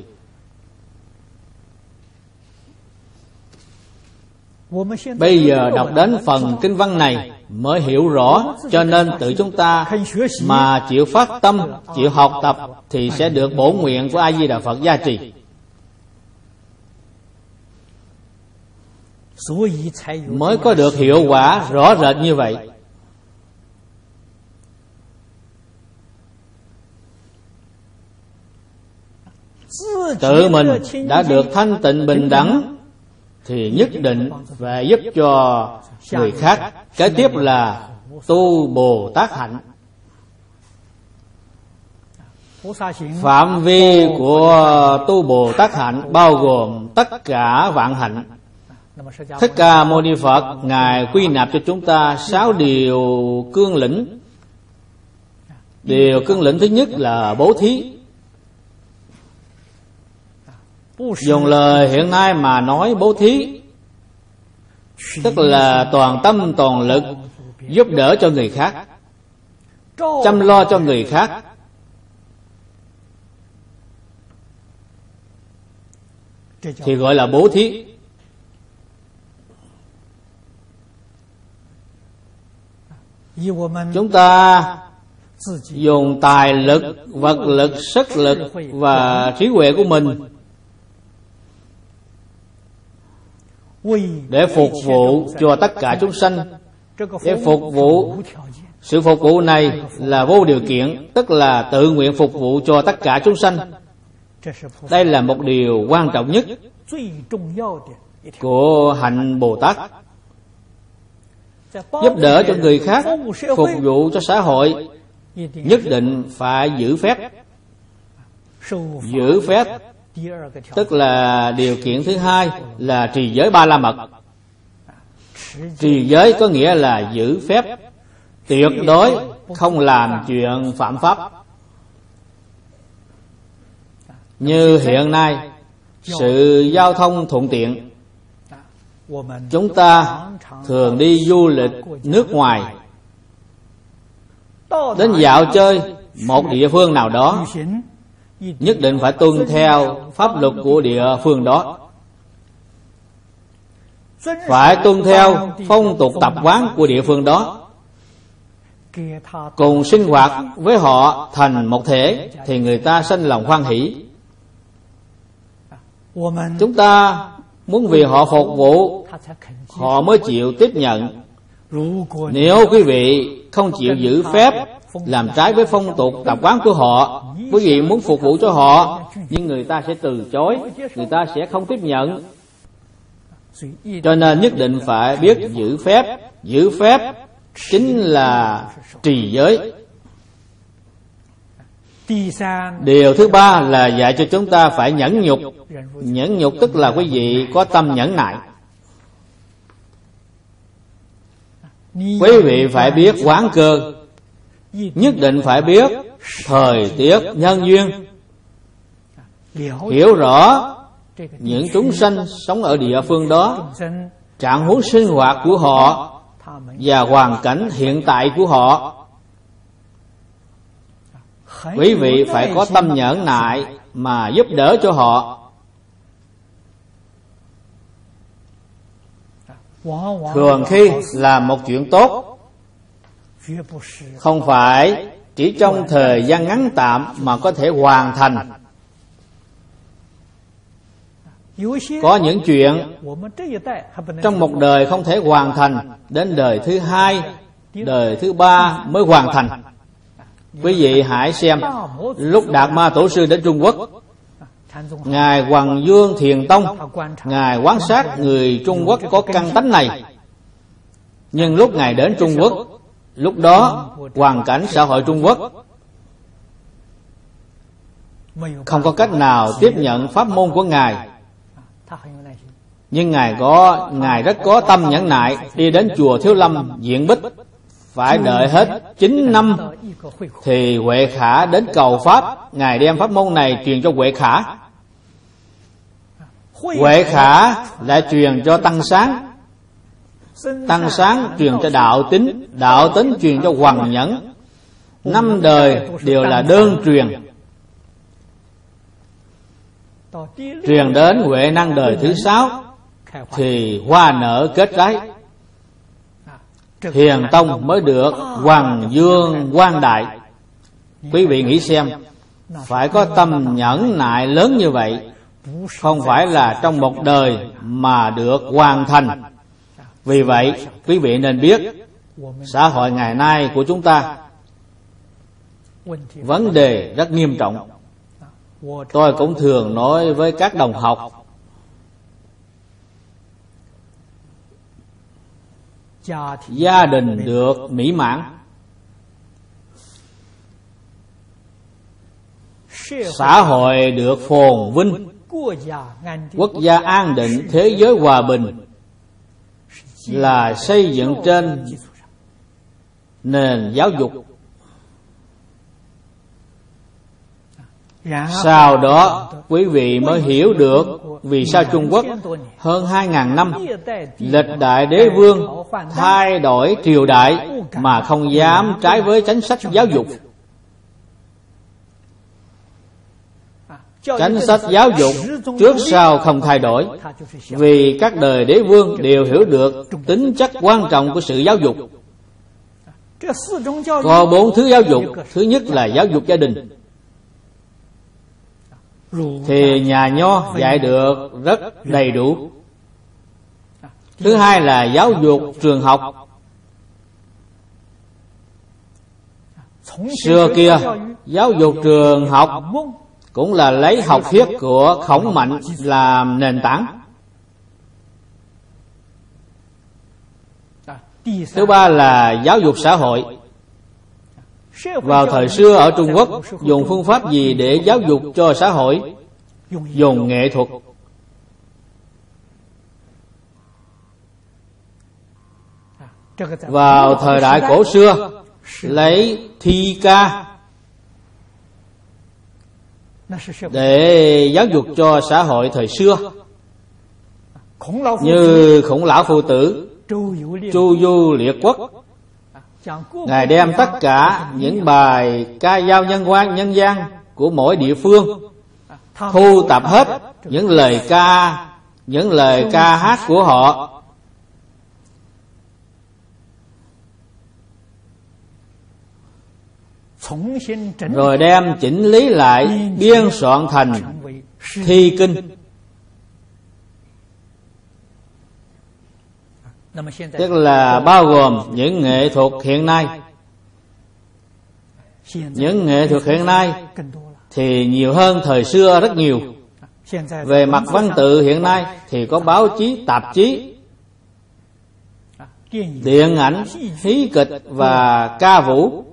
Bây giờ đọc đến phần kinh văn này mới hiểu rõ, cho nên tự chúng ta mà chịu phát tâm, chịu học tập thì sẽ được bổ nguyện của A Di Đà Phật gia trì. mới có được hiệu quả rõ rệt như vậy tự mình đã được thanh tịnh bình đẳng thì nhất định phải giúp cho người khác. Kế tiếp là tu bồ tát hạnh. Phạm vi của tu bồ tát hạnh bao gồm tất cả vạn hạnh. Thích Ca Mâu Ni Phật, Ngài quy nạp cho chúng ta sáu điều cương lĩnh. Điều cương lĩnh thứ nhất là bố thí. Dùng lời hiện nay mà nói bố thí. Tức là toàn tâm, toàn lực Giúp đỡ cho người khác, Chăm lo cho người khác. Thì gọi là bố thí. Chúng ta dùng tài lực, vật lực, sức lực và trí huệ của mình để phục vụ cho tất cả chúng sanh. Để phục vụ sự phục vụ này là vô điều kiện tức là tự nguyện phục vụ cho tất cả chúng sanh. Đây là một điều quan trọng nhất của hạnh bồ tát. Giúp đỡ cho người khác phục vụ cho xã hội nhất định phải giữ phép. Giữ phép tức là điều kiện thứ hai là trì giới ba la mật. Trì giới có nghĩa là giữ phép tuyệt đối không làm chuyện phạm pháp. Như hiện nay sự giao thông thuận tiện chúng ta thường đi du lịch nước ngoài đến dạo chơi một địa phương nào đó nhất định phải tuân theo pháp luật của địa phương đó. Phải tuân theo phong tục tập quán của địa phương đó. Cùng sinh hoạt với họ thành một thể thì người ta sinh lòng hoan hỷ. Chúng ta muốn vì họ phục vụ, họ mới chịu tiếp nhận. Nếu quý vị không chịu giữ phép làm trái với phong tục tập quán của họ quý vị muốn phục vụ cho họ, nhưng người ta sẽ từ chối, người ta sẽ không tiếp nhận. Cho nên nhất định phải biết giữ phép. Giữ phép chính là trì giới. Điều thứ ba là dạy cho chúng ta phải nhẫn nhục. Nhẫn nhục tức là quý vị có tâm nhẫn nại. Quý vị phải biết quán cơ. Nhất định phải biết thời tiết nhân duyên. Hiểu rõ những chúng sanh sống ở địa phương đó, trạng huống sinh hoạt của họ và hoàn cảnh hiện tại của họ. Quý vị phải có tâm nhẫn nại mà giúp đỡ cho họ. Thường khi làm một chuyện tốt, không phải chỉ trong thời gian ngắn tạm mà có thể hoàn thành. Có những chuyện trong một đời không thể hoàn thành, đến đời thứ hai, đời thứ ba mới hoàn thành. Quý vị hãy xem, lúc đạt ma tổ sư đến trung quốc, ngài hoàng dương thiền tông, ngài quan sát người trung quốc có căn tánh này. Nhưng lúc ngài đến trung quốc lúc đó, hoàn cảnh xã hội trung quốc không có cách nào tiếp nhận pháp môn của ngài. Nhưng ngài có, ngài rất có tâm nhẫn nại đi đến chùa thiếu lâm diện bích, phải đợi hết 9 năm thì huệ khả đến cầu pháp. Ngài đem pháp môn này truyền cho huệ khả. Huệ khả lại truyền cho tăng sáng tăng sáng truyền cho đạo tính đạo tính truyền cho hoàng nhẫn. Năm đời đều là đơn truyền. Truyền đến huệ năng đời thứ sáu, thì hoa nở kết trái. Hiền tông mới được hoàng dương quang đại. Quý vị nghĩ xem, phải có tâm nhẫn nại lớn như vậy, không phải là trong một đời mà được hoàn thành vì vậy, quý vị nên biết xã hội ngày nay của chúng ta vấn đề rất nghiêm trọng. Tôi cũng thường nói với các đồng học, gia đình được mỹ mãn. Xã hội được phồn vinh. Quốc gia an định, thế giới hòa bình là xây dựng trên nền giáo dục. Sau đó quý vị mới hiểu được vì sao trung quốc hơn hai ngàn năm lịch đại đế vương thay đổi triều đại mà không dám trái với chính sách giáo dục Chánh sách giáo dục trước sau không thay đổi Vì các đời đế vương đều hiểu được tính chất quan trọng của sự giáo dục. Có bốn thứ giáo dục. Thứ nhất là giáo dục gia đình. Thì nhà nho dạy được rất đầy đủ. Thứ hai là giáo dục trường học. Xưa kia giáo dục trường học cũng là lấy học thuyết của khổng mạnh làm nền tảng. Thứ ba là giáo dục xã hội. Vào thời xưa ở trung quốc, dùng phương pháp gì để giáo dục cho xã hội? Dùng nghệ thuật. Vào thời đại cổ xưa, lấy thi ca để giáo dục cho xã hội thời xưa. như khổng lão phụ tử chu du liệt quốc. ngài đem tất cả những bài ca dao nhân quan nhân gian của mỗi địa phương thu tập hết những lời ca những lời ca hát của họ rồi đem chỉnh lý lại biên soạn thành thi kinh. Tức là bao gồm những nghệ thuật hiện nay. Những nghệ thuật hiện nay thì nhiều hơn thời xưa rất nhiều. Về mặt văn tự hiện nay thì có báo chí tạp chí điện ảnh hí kịch và ca vũ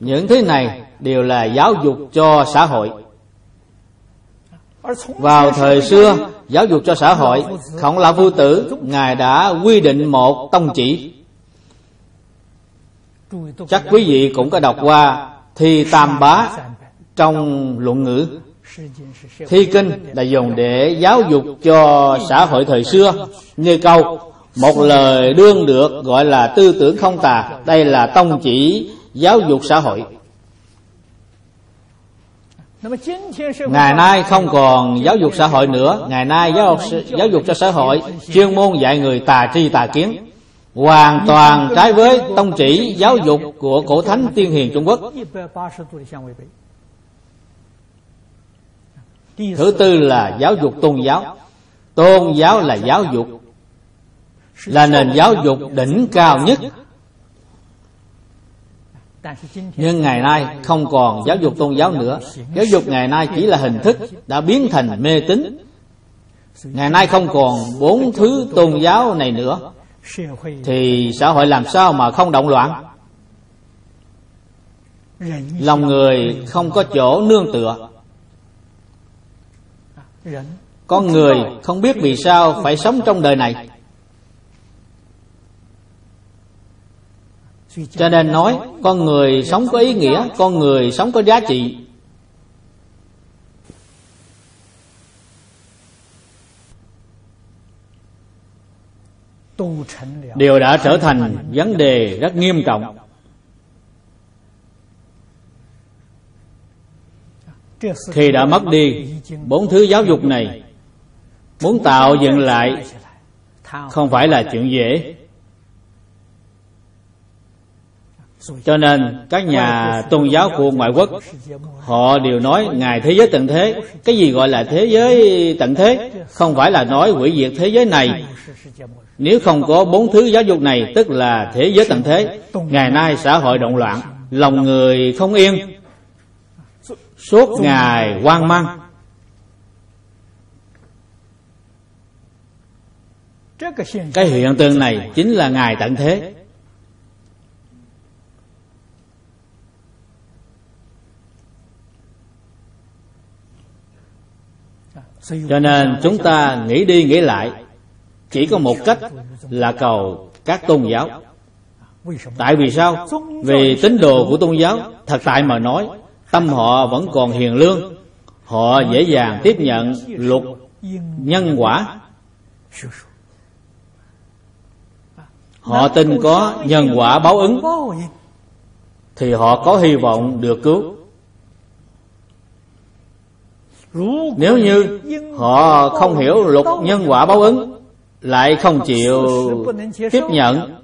những thứ này đều là giáo dục cho xã hội. Vào thời xưa, giáo dục cho xã hội khổng lão phu tử, ngài đã quy định một tông chỉ. Chắc quý vị cũng có đọc qua thi tam bá trong luận ngữ. Thi kinh là dùng để giáo dục cho xã hội thời xưa. Như câu, một lời đương được gọi là tư tưởng không tà, đây là tông chỉ giáo dục xã hội. Ngày nay không còn giáo dục xã hội nữa. Ngày nay giáo dục, giáo dục cho xã hội chuyên môn dạy người tà tri tà kiến. Hoàn toàn trái với tông chỉ giáo dục của cổ thánh tiên hiền trung quốc. Thứ tư là giáo dục tôn giáo. Tôn giáo là giáo dục là nền giáo dục đỉnh cao nhất nhưng ngày nay không còn giáo dục tôn giáo nữa. Giáo dục ngày nay chỉ là hình thức đã biến thành mê tín. Ngày nay không còn bốn thứ tôn giáo này nữa. Thì xã hội làm sao mà không động loạn? Lòng người không có chỗ nương tựa. Con người không biết vì sao phải sống trong đời này. Cho nên nói, con người sống có ý nghĩa, con người sống có giá trị. Đều đã trở thành vấn đề rất nghiêm trọng. Khi đã mất đi bốn thứ giáo dục này. Muốn tạo dựng lại không phải là chuyện dễ. Cho nên các nhà tôn giáo của ngoại quốc, họ đều nói ngài thế giới tận thế. Cái gì gọi là thế giới tận thế? Không phải là nói hủy diệt thế giới này. Nếu không có bốn thứ giáo dục này, tức là thế giới tận thế, ngày nay xã hội động loạn, lòng người không yên, suốt ngày hoang mang. Cái hiện tượng này chính là ngài tận thế. Cho nên chúng ta nghĩ đi nghĩ lại. Chỉ có một cách là cầu các tôn giáo. Tại vì sao? Vì tín đồ của tôn giáo thật tại mà nói, tâm họ vẫn còn hiền lương. Họ dễ dàng tiếp nhận luật nhân quả. Họ tin có nhân quả báo ứng, thì họ có hy vọng được cứu nếu như họ không hiểu luật nhân quả báo ứng, lại không chịu tiếp nhận,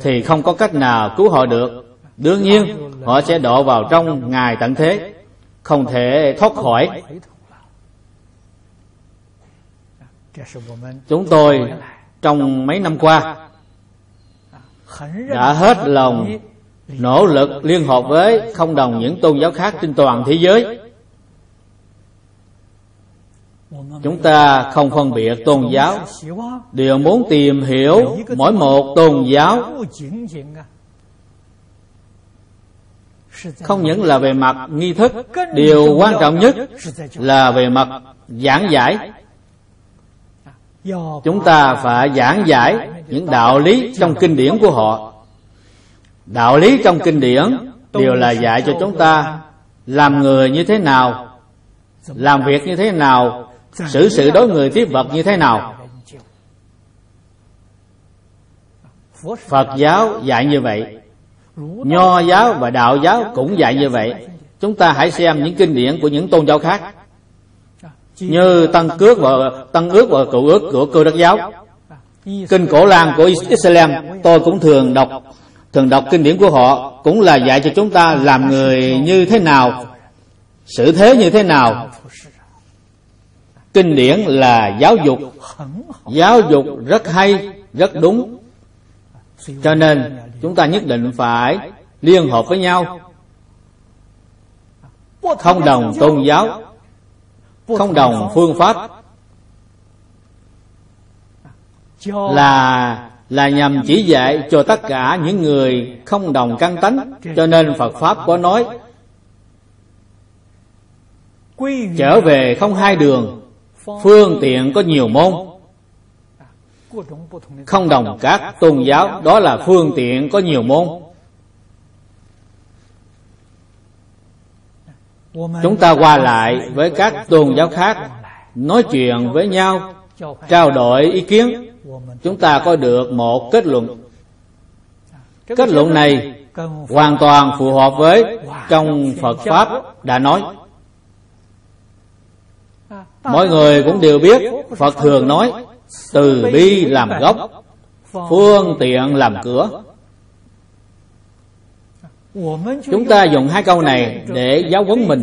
thì không có cách nào cứu họ được. Đương nhiên, họ sẽ đổ vào trong ngài tận thế, không thể thoát khỏi. Chúng tôi trong mấy năm qua đã hết lòng nỗ lực liên hợp với không đồng những tôn giáo khác trên toàn thế giới chúng ta không phân biệt tôn giáo. Đều muốn tìm hiểu mỗi một tôn giáo. Không những là về mặt nghi thức, điều quan trọng nhất là về mặt giảng giải. Chúng ta phải giảng giải những đạo lý trong kinh điển của họ. Đạo lý trong kinh điển đều là dạy cho chúng ta làm người như thế nào, làm việc như thế nào xử sự đối người tiếp vật như thế nào? Phật giáo dạy như vậy, nho giáo và đạo giáo cũng dạy như vậy. Chúng ta hãy xem những kinh điển của những tôn giáo khác. Như tăng cước và tăng ước và cựu ước của cơ đốc giáo. Kinh cổ lan của Islam, tôi cũng thường đọc. Thường đọc kinh điển của họ cũng là dạy cho chúng ta làm người như thế nào, xử thế như thế nào kinh điển là giáo dục. Giáo dục rất hay, rất đúng. Cho nên, chúng ta nhất định phải liên hợp với nhau. Không đồng tôn giáo, không đồng phương pháp. Là là nhằm chỉ dạy cho tất cả những người không đồng căn tánh. Cho nên phật pháp có nói, trở về không hai đường phương tiện có nhiều môn. Không đồng các tôn giáo, đó là phương tiện có nhiều môn. Chúng ta qua lại với các tôn giáo khác, nói chuyện với nhau, trao đổi ý kiến. Chúng ta có được một kết luận. Kết luận này hoàn toàn phù hợp với trong phật pháp đã nói mọi người cũng đều biết phật thường nói, từ bi làm gốc, phương tiện làm cửa. Chúng ta dùng hai câu này để giáo huấn mình.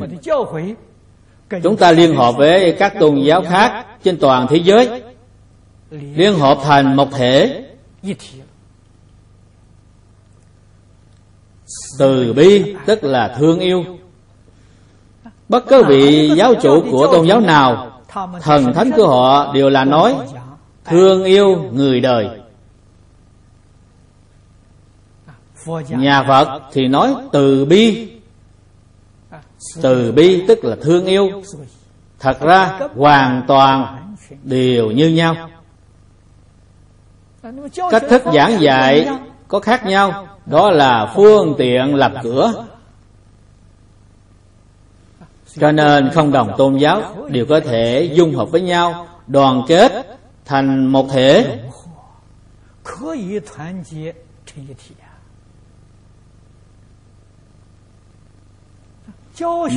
Chúng ta liên hợp với các tôn giáo khác trên toàn thế giới. Liên hợp thành một thể. Từ bi, tức là thương yêu. Bất cứ vị giáo chủ của tôn giáo nào, Thần thánh của họ đều là nói, Thương yêu người đời. Nhà Phật thì nói, từ bi. Từ bi tức là thương yêu. Thật ra, hoàn toàn đều như nhau. Cách thức giảng dạy có khác nhau, Đó là phương tiện lập cửa cho nên không đồng tôn giáo đều có thể dung hợp với nhau, đoàn kết thành một thể.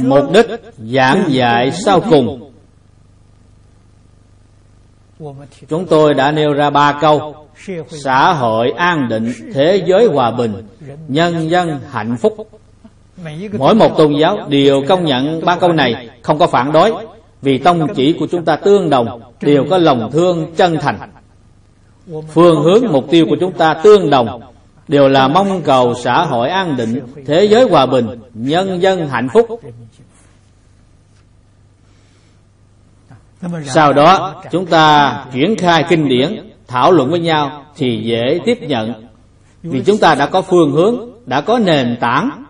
Mục đích giảng dạy sau cùng. Chúng tôi đã nêu ra ba câu. Xã hội an định, thế giới hòa bình, nhân dân hạnh phúc mỗi một tôn giáo đều công nhận ba câu này, không có phản đối, vì tông chỉ của chúng ta tương đồng, đều có lòng thương chân thành. Phương hướng mục tiêu của chúng ta tương đồng, đều là mong cầu xã hội an định, thế giới hòa bình, nhân dân hạnh phúc. Sau đó, chúng ta triển khai kinh điển, thảo luận với nhau thì dễ tiếp nhận, vì chúng ta đã có phương hướng, đã có nền tảng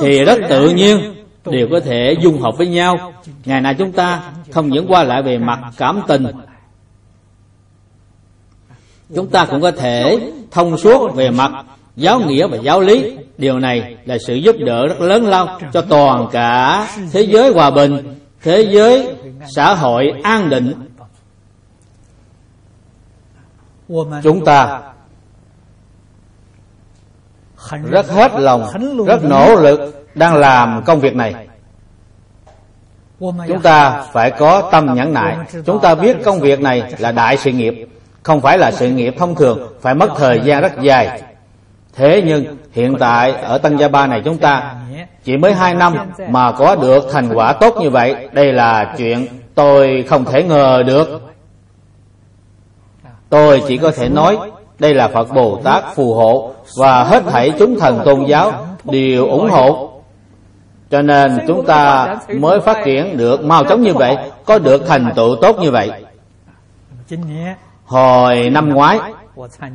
thì rất tự nhiên, đều có thể dung hợp với nhau. Ngày nay chúng ta không những qua lại về mặt cảm tình, chúng ta cũng có thể thông suốt về mặt giáo nghĩa và giáo lý. Điều này là sự giúp đỡ rất lớn lao cho toàn cả thế giới hòa bình, thế giới xã hội an định. Chúng ta rất hết lòng rất nỗ lực đang làm công việc này. Chúng ta phải có tâm nhẫn nại. Chúng ta biết công việc này là đại sự nghiệp không phải là sự nghiệp thông thường phải mất thời gian rất dài. thế nhưng hiện tại ở tân gia ba này chúng ta chỉ mới hai năm mà có được thành quả tốt như vậy đây là chuyện tôi không thể ngờ được. Tôi chỉ có thể nói đây là phật bồ tát phù hộ và hết thảy chúng thần tôn giáo đều ủng hộ cho nên chúng ta mới phát triển được mau chóng như vậy, có được thành tựu tốt như vậy hồi năm ngoái,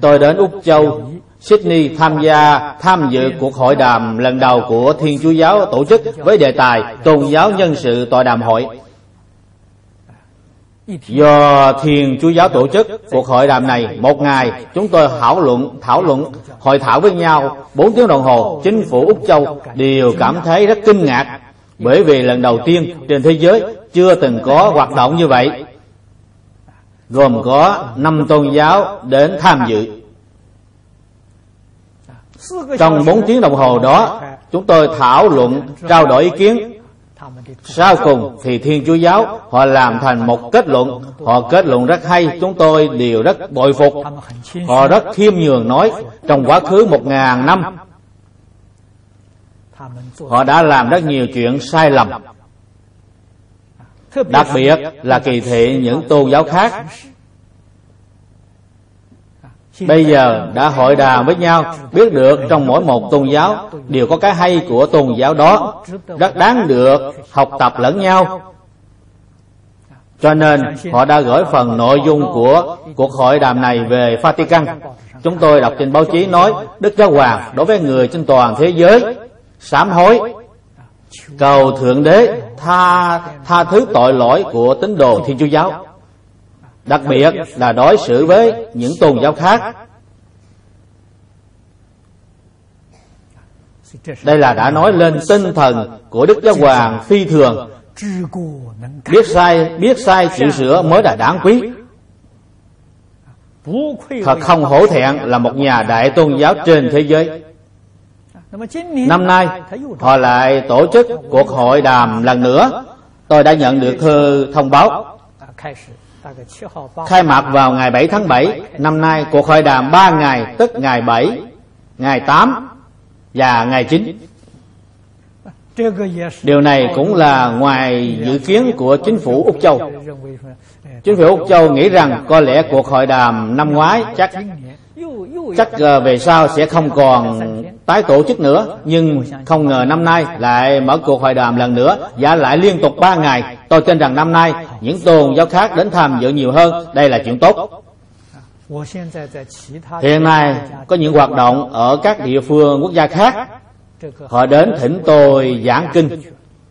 tôi đến úc châu, Sydney tham gia tham dự cuộc hội đàm lần đầu của Thiên Chúa giáo tổ chức với đề tài tôn giáo nhân sự tọa đàm hội. Do Thiên Chúa giáo tổ chức, cuộc hội đàm này, một ngày, chúng tôi thảo luận thảo luận, hội thảo với nhau. Bốn tiếng đồng hồ, chính phủ Úc Châu đều cảm thấy rất kinh ngạc. Bởi vì lần đầu tiên trên thế giới chưa từng có hoạt động như vậy, gồm có năm tôn giáo đến tham dự. Trong bốn tiếng đồng hồ đó, chúng tôi thảo luận, trao đổi ý kiến sau cùng thì thiên chúa giáo, họ làm thành một kết luận. Họ kết luận rất hay, chúng tôi đều rất bội phục. Họ rất khiêm nhường nói trong quá khứ một ngàn năm. Họ đã làm rất nhiều chuyện sai lầm. Đặc biệt là kỳ thị những tôn giáo khác bây giờ đã hội đàm với nhau biết được trong mỗi một tôn giáo đều có cái hay của tôn giáo đó rất đáng được học tập lẫn nhau. cho nên họ đã gửi phần nội dung của cuộc hội đàm này về Vatican. Chúng tôi đọc trên báo chí nói Đức Giáo Hoàng đối với người trên toàn thế giới sám hối cầu thượng đế tha tha thứ tội lỗi của tín đồ Thiên Chúa giáo đặc biệt là đối xử với những tôn giáo khác. Đây là đã nói lên tinh thần của đức giáo hoàng phi thường. Biết sai biết sai chịu sửa mới là đáng quý. Thật không hổ thẹn là một nhà đại tôn giáo trên thế giới. Năm nay, họ lại tổ chức cuộc hội đàm lần nữa. Tôi đã nhận được thư thông báo. Khai mạc vào ngày 7 tháng 7 Năm nay cuộc hội đàm 3 ngày Tức ngày 7, ngày 8 và ngày 9 Điều này cũng là ngoài dự kiến của chính phủ Úc Châu. Chính phủ Úc Châu nghĩ rằng có lẽ cuộc hội đàm năm ngoái chắc chắc ờ, về sau sẽ không còn tái tổ chức nữa nhưng không ngờ năm nay lại mở cuộc hội đàm lần nữa và lại liên tục ba ngày. Tôi tin rằng năm nay những tôn giáo khác đến tham dự nhiều hơn. Đây là chuyện tốt. Hiện nay có những hoạt động ở các địa phương quốc gia khác. Họ đến thỉnh tôi giảng kinh.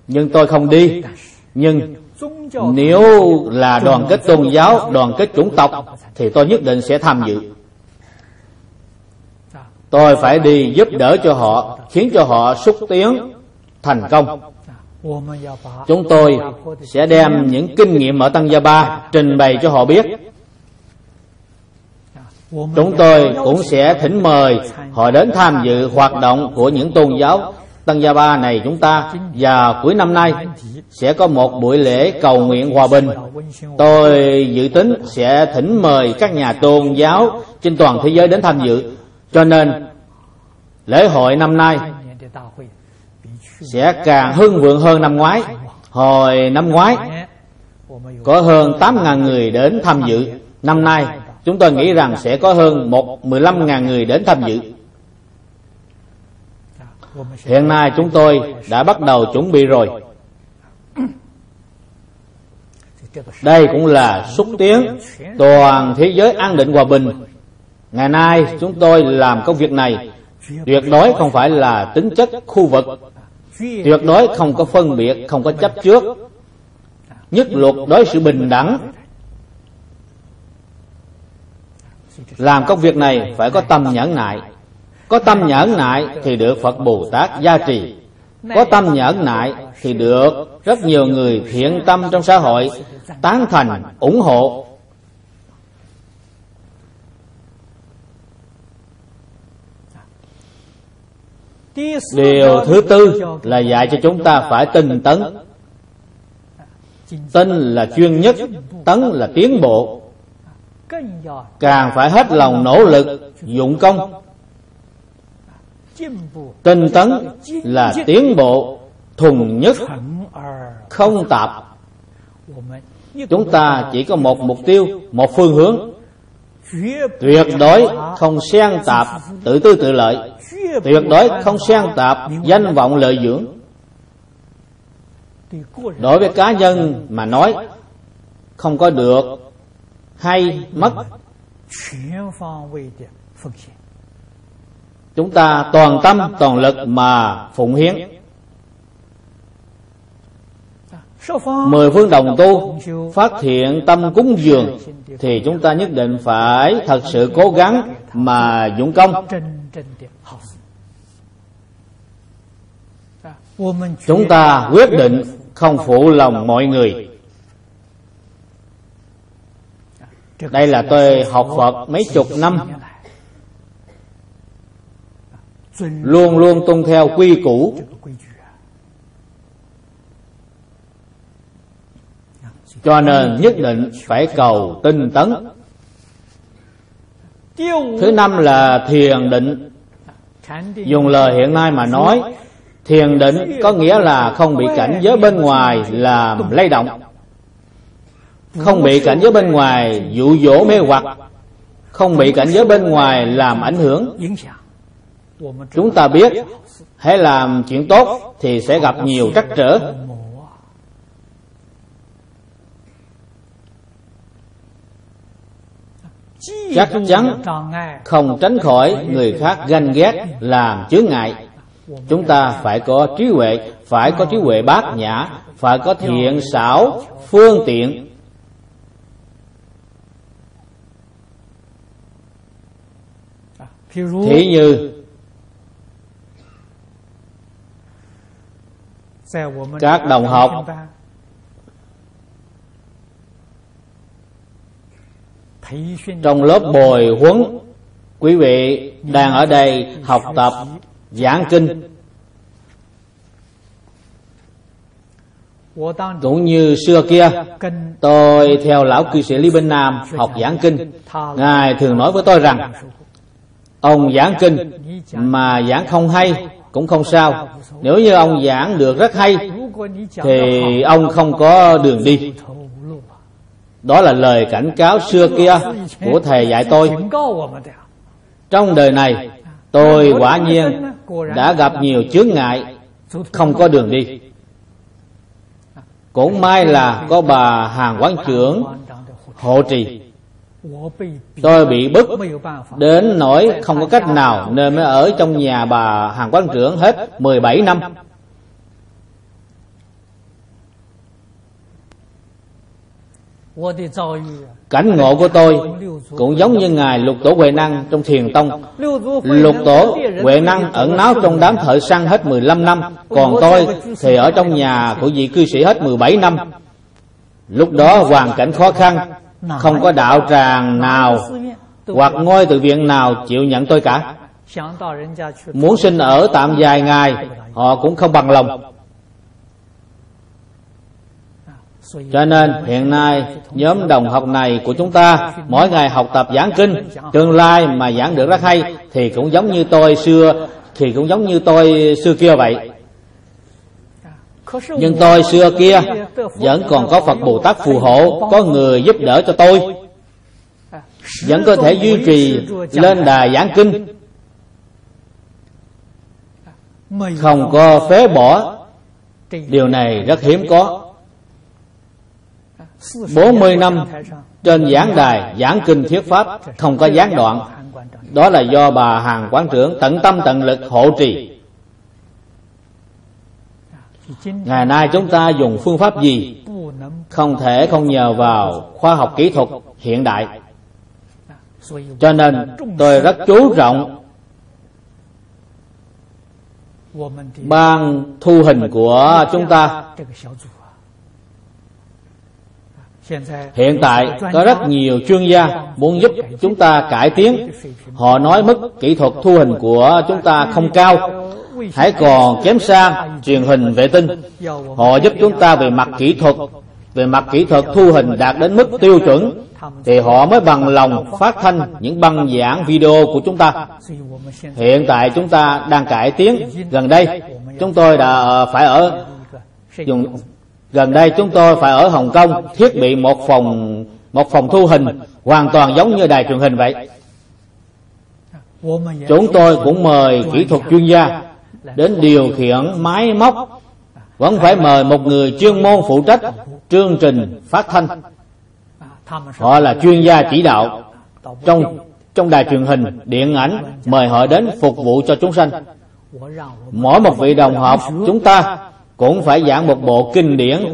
Nhưng tôi không đi. Nhưng nếu là đoàn kết tôn giáo, đoàn kết chủng tộc Thì tôi nhất định sẽ tham dự. Tôi phải đi giúp đỡ cho họ, Khiến cho họ xúc tiến, thành công. Chúng tôi sẽ đem những kinh nghiệm ở Tăng Gia Ba Trình bày cho họ biết. Chúng tôi cũng sẽ thỉnh mời họ đến tham dự hoạt động của những tôn giáo Tăng Gia Ba này chúng ta, Và cuối năm nay sẽ có một buổi lễ cầu nguyện hòa bình. Tôi dự tính sẽ thỉnh mời các nhà tôn giáo trên toàn thế giới đến tham dự. Cho nên, lễ hội năm nay sẽ càng hưng vượng hơn năm ngoái. Hồi năm ngoái, có hơn 8.000 người đến tham dự. Năm nay, chúng tôi nghĩ rằng sẽ có hơn một 15.000 người đến tham dự. Hiện nay chúng tôi đã bắt đầu chuẩn bị rồi. Đây cũng là xúc tiến toàn thế giới an định hòa bình. Ngày nay chúng tôi làm công việc này. Tuyệt đối không phải là tính chất khu vực. Tuyệt đối không có phân biệt, không có chấp trước. Nhất luật đối sự bình đẳng. Làm công việc này phải có tâm nhẫn nại. Có tâm nhẫn nại thì được Phật Bồ Tát gia trì. Có tâm nhẫn nại thì được rất nhiều người thiện tâm trong xã hội Tán thành, ủng hộ. Điều thứ tư là dạy cho chúng ta phải tinh tấn. Tinh là chuyên nhất, tấn là tiến bộ. Càng phải hết lòng nỗ lực, dụng công. Tinh tấn là tiến bộ thuần nhất Không tạp. Chúng ta chỉ có một mục tiêu, một phương hướng. Tuyệt đối không xen tạp tự tư tự lợi. Tuyệt đối không xen tạp danh vọng lợi dưỡng. Đối với cá nhân mà nói, không có được hay mất. Chúng ta toàn tâm toàn lực mà phụng hiến. Mười phương đồng tu phát hiện tâm cúng dường, thì chúng ta nhất định phải thật sự cố gắng mà dũng công. Chúng ta quyết định không phụ lòng mọi người. Đây là tôi học phật mấy chục năm. Luôn luôn tuân theo quy củ. Cho nên nhất định phải cầu tinh tấn. Thứ năm là thiền định. Dùng lời hiện nay mà nói, thiền định có nghĩa là không bị cảnh giới bên ngoài làm lay động. Không bị cảnh giới bên ngoài dụ dỗ mê hoặc. Không bị cảnh giới bên ngoài làm ảnh hưởng. Chúng ta biết, hãy làm chuyện tốt thì sẽ gặp nhiều trắc trở. Chắc chắn không tránh khỏi người khác ganh ghét làm chướng ngại. Chúng ta phải có trí huệ phải có trí huệ bát nhã phải có thiện xảo phương tiện. Thí như các đồng học trong lớp bồi huấn, quý vị đang ở đây học tập giảng kinh. Cũng như xưa kia, tôi theo lão cư sĩ lý bên nam học giảng kinh. Ngài thường nói với tôi rằng, ông giảng kinh mà giảng không hay cũng không sao. Nếu như ông giảng được rất hay, thì ông không có đường đi đó là lời cảnh cáo xưa kia của thầy dạy tôi. Trong đời này, tôi quả nhiên đã gặp nhiều chướng ngại, không có đường đi. Cũng may là có bà hàng quán trưởng hộ trì. Tôi bị bức đến nỗi không có cách nào Nên mới ở trong nhà bà hàng quán trưởng hết 17 năm. Cảnh ngộ của tôi cũng giống như Ngài Lục Tổ Huệ Năng trong Thiền Tông. Lục Tổ Huệ Năng ẩn náu trong đám thợ săn hết 15 năm, còn tôi thì ở trong nhà của vị cư sĩ hết 17 năm. Lúc đó hoàn cảnh khó khăn, không có đạo tràng nào hoặc ngôi tự viện nào chịu nhận tôi cả. Muốn sinh ở tạm vài ngày, họ cũng không bằng lòng. Cho nên hiện nay nhóm đồng học này của chúng ta mỗi ngày học tập giảng kinh, tương lai mà giảng được rất hay thì cũng giống như tôi xưa thì cũng giống như tôi xưa kia vậy. Nhưng tôi xưa kia vẫn còn có Phật Bồ Tát phù hộ, có người giúp đỡ cho tôi. Vẫn có thể duy trì lên đài giảng kinh. Không có phế bỏ. Điều này rất hiếm có. 40 năm trên giảng đài giảng kinh thuyết pháp không có gián đoạn. Đó là do bà hàng quán trưởng tận tâm tận lực hộ trì. Ngày nay chúng ta dùng phương pháp gì? Không thể không nhờ vào khoa học kỹ thuật hiện đại. Cho nên tôi rất chú trọng ban thu hình của chúng ta. Hiện tại có rất nhiều chuyên gia muốn giúp chúng ta cải tiến. Họ nói mức kỹ thuật thu hình của chúng ta không cao, hãy còn kém xa truyền hình vệ tinh. Họ giúp chúng ta về mặt kỹ thuật, về mặt kỹ thuật thu hình đạt đến mức tiêu chuẩn thì họ mới bằng lòng phát thanh những băng giảng video của chúng ta. Hiện tại chúng ta đang cải tiến. Gần đây chúng tôi đã ờ, phải ở dùng Gần đây chúng tôi phải ở Hồng Kông thiết bị một phòng một phòng thu hình hoàn toàn giống như đài truyền hình vậy. Chúng tôi cũng mời kỹ thuật chuyên gia đến điều khiển máy móc vẫn phải mời một người chuyên môn phụ trách chương trình phát thanh. Họ là chuyên gia chỉ đạo trong trong đài truyền hình, điện ảnh mời họ đến phục vụ cho chúng sanh. Mỗi một vị đồng học chúng ta cũng phải giảng một bộ kinh điển.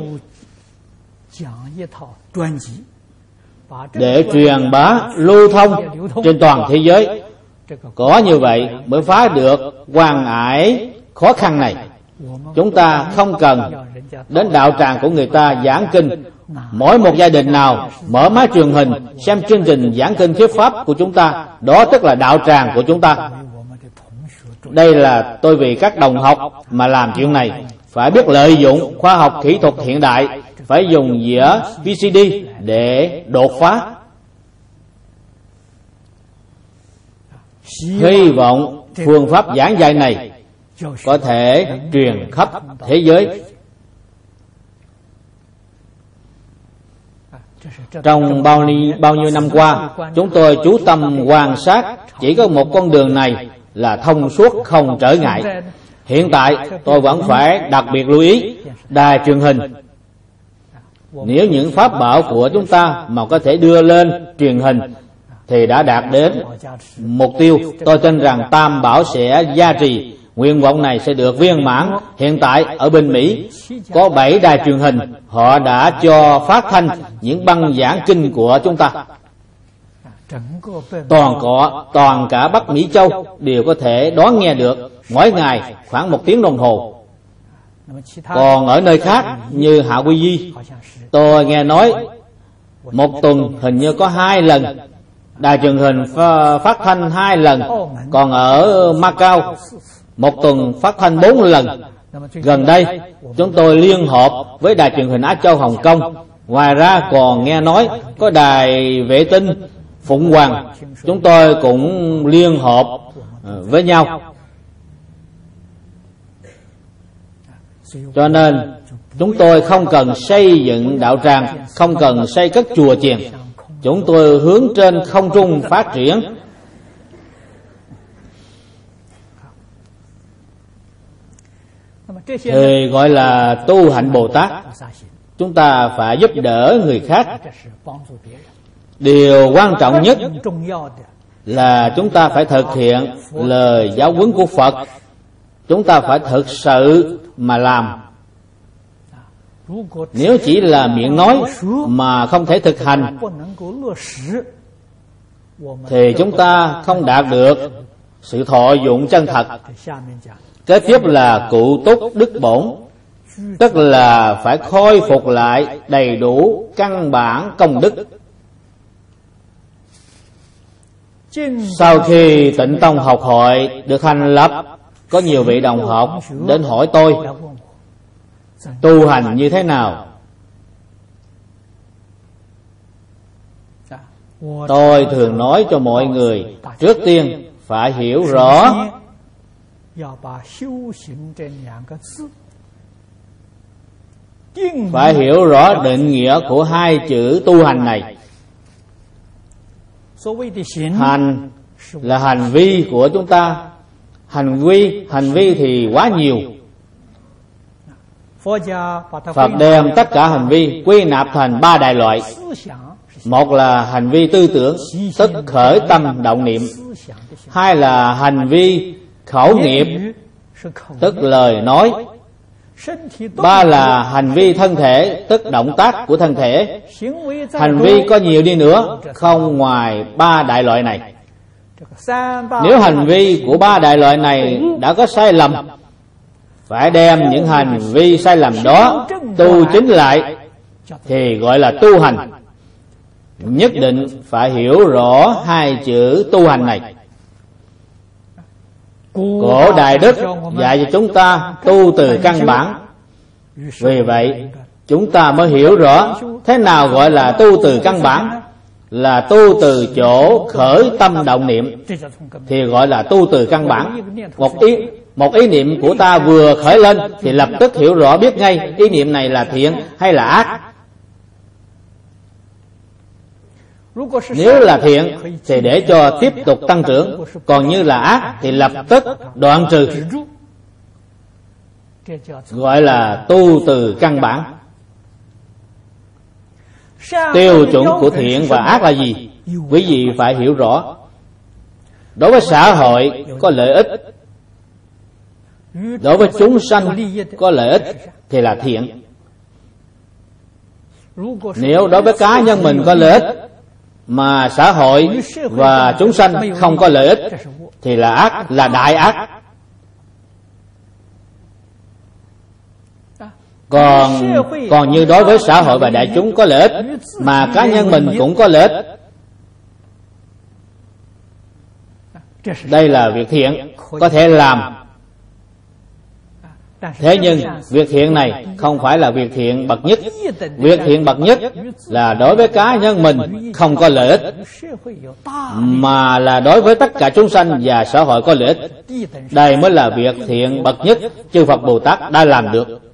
Để truyền bá lưu thông trên toàn thế giới. Có như vậy mới phá được quan ải khó khăn này. Chúng ta không cần đến đạo tràng của người ta giảng kinh. Mỗi một gia đình nào mở máy truyền hình xem chương trình giảng kinh thuyết pháp của chúng ta. Đó tức là đạo tràng của chúng ta. Đây là tôi vì các đồng học mà làm chuyện này phải biết lợi dụng khoa học kỹ thuật hiện đại phải dùng dĩa VCD để đột phá. Hy vọng phương pháp giảng dạy này có thể truyền khắp thế giới. Trong bao nhiêu, bao nhiêu năm qua chúng tôi chú tâm quan sát chỉ có một con đường này là thông suốt không trở ngại. Hiện tại, tôi vẫn phải đặc biệt lưu ý, đài truyền hình. Nếu những pháp bảo của chúng ta mà có thể đưa lên truyền hình Thì đã đạt đến mục tiêu, Tôi tin rằng Tam Bảo sẽ gia trì. Nguyện vọng này sẽ được viên mãn. Hiện tại, ở bên Mỹ, Có 7 đài truyền hình, Họ đã cho phát thanh những băng giảng kinh của chúng ta. Toàn cọ, toàn cả bắc mỹ châu đều có thể đón nghe được mỗi ngày khoảng một tiếng đồng hồ. Còn ở nơi khác như hạ quy di, tôi nghe nói một tuần hình như có hai lần, đài truyền hình phát thanh hai lần. Còn ở macau, một tuần phát thanh bốn lần. Gần đây, chúng tôi liên hợp với đài truyền hình á châu hồng kông. Ngoài ra còn nghe nói có đài vệ tinh Phụng Hoàng. Chúng tôi cũng liên hợp ờ, với nhau. Cho nên, chúng tôi không cần xây dựng đạo tràng, Không cần xây các chùa chiền. Chúng tôi hướng trên không trung phát triển. Thì gọi là tu hạnh Bồ Tát. Chúng ta phải giúp đỡ người khác. Điều quan trọng nhất là chúng ta phải thực hiện lời giáo huấn của phật chúng ta phải thực sự mà làm. Nếu chỉ là miệng nói mà không thể thực hành, thì chúng ta không đạt được sự thọ dụng chân thật. Kế tiếp là cụ túc đức bổn, tức là phải khôi phục lại đầy đủ căn bản công đức. Sau khi tịnh tông học hội được thành lập có nhiều vị đồng học đến hỏi tôi, tu hành như thế nào? Tôi thường nói cho mọi người, trước tiên phải hiểu rõ. Phải hiểu rõ định nghĩa của hai chữ tu hành này. Hành là hành vi của chúng ta hành vi hành vi thì quá nhiều. Phật đem tất cả hành vi quy nạp thành ba đại loại. Một là hành vi tư tưởng tức khởi tâm động niệm. Hai là hành vi khẩu nghiệp tức lời nói. Ba là hành vi thân thể tức động tác của thân thể. Hành vi có nhiều đi nữa không ngoài ba đại loại này nếu hành vi của ba đại loại này đã có sai lầm, phải đem những hành vi sai lầm đó tu chính lại, thì gọi là tu hành. Nhất định phải hiểu rõ hai chữ tu hành này. Cổ đại đức dạy cho chúng ta tu từ căn bản. Vì vậy, chúng ta mới hiểu rõ thế nào gọi là tu từ căn bản là tu từ chỗ khởi tâm động niệm. Thì gọi là tu từ căn bản. Một ý một ý niệm của ta vừa khởi lên thì lập tức hiểu rõ biết ngay ý niệm này là thiện hay là ác. Nếu là thiện thì để cho tiếp tục tăng trưởng, còn như là ác thì lập tức đoạn trừ. Gọi là tu từ căn bản tiêu chuẩn của thiện và ác là gì? Quý vị phải hiểu rõ. Đối với xã hội có lợi ích. Đối với chúng sanh có lợi ích thì là thiện. Nếu đối với cá nhân mình có lợi ích mà xã hội và chúng sanh không có lợi ích thì là ác là đại ác còn còn như đối với xã hội và đại chúng có lợi ích, mà cá nhân mình cũng có lợi ích. Đây là việc thiện có thể làm. Thế nhưng, việc thiện này không phải là việc thiện bậc nhất. Việc thiện bậc nhất là đối với cá nhân mình không có lợi ích, mà là đối với tất cả chúng sanh và xã hội có lợi ích. Đây mới là việc thiện bậc nhất chư phật bồ tát đã làm được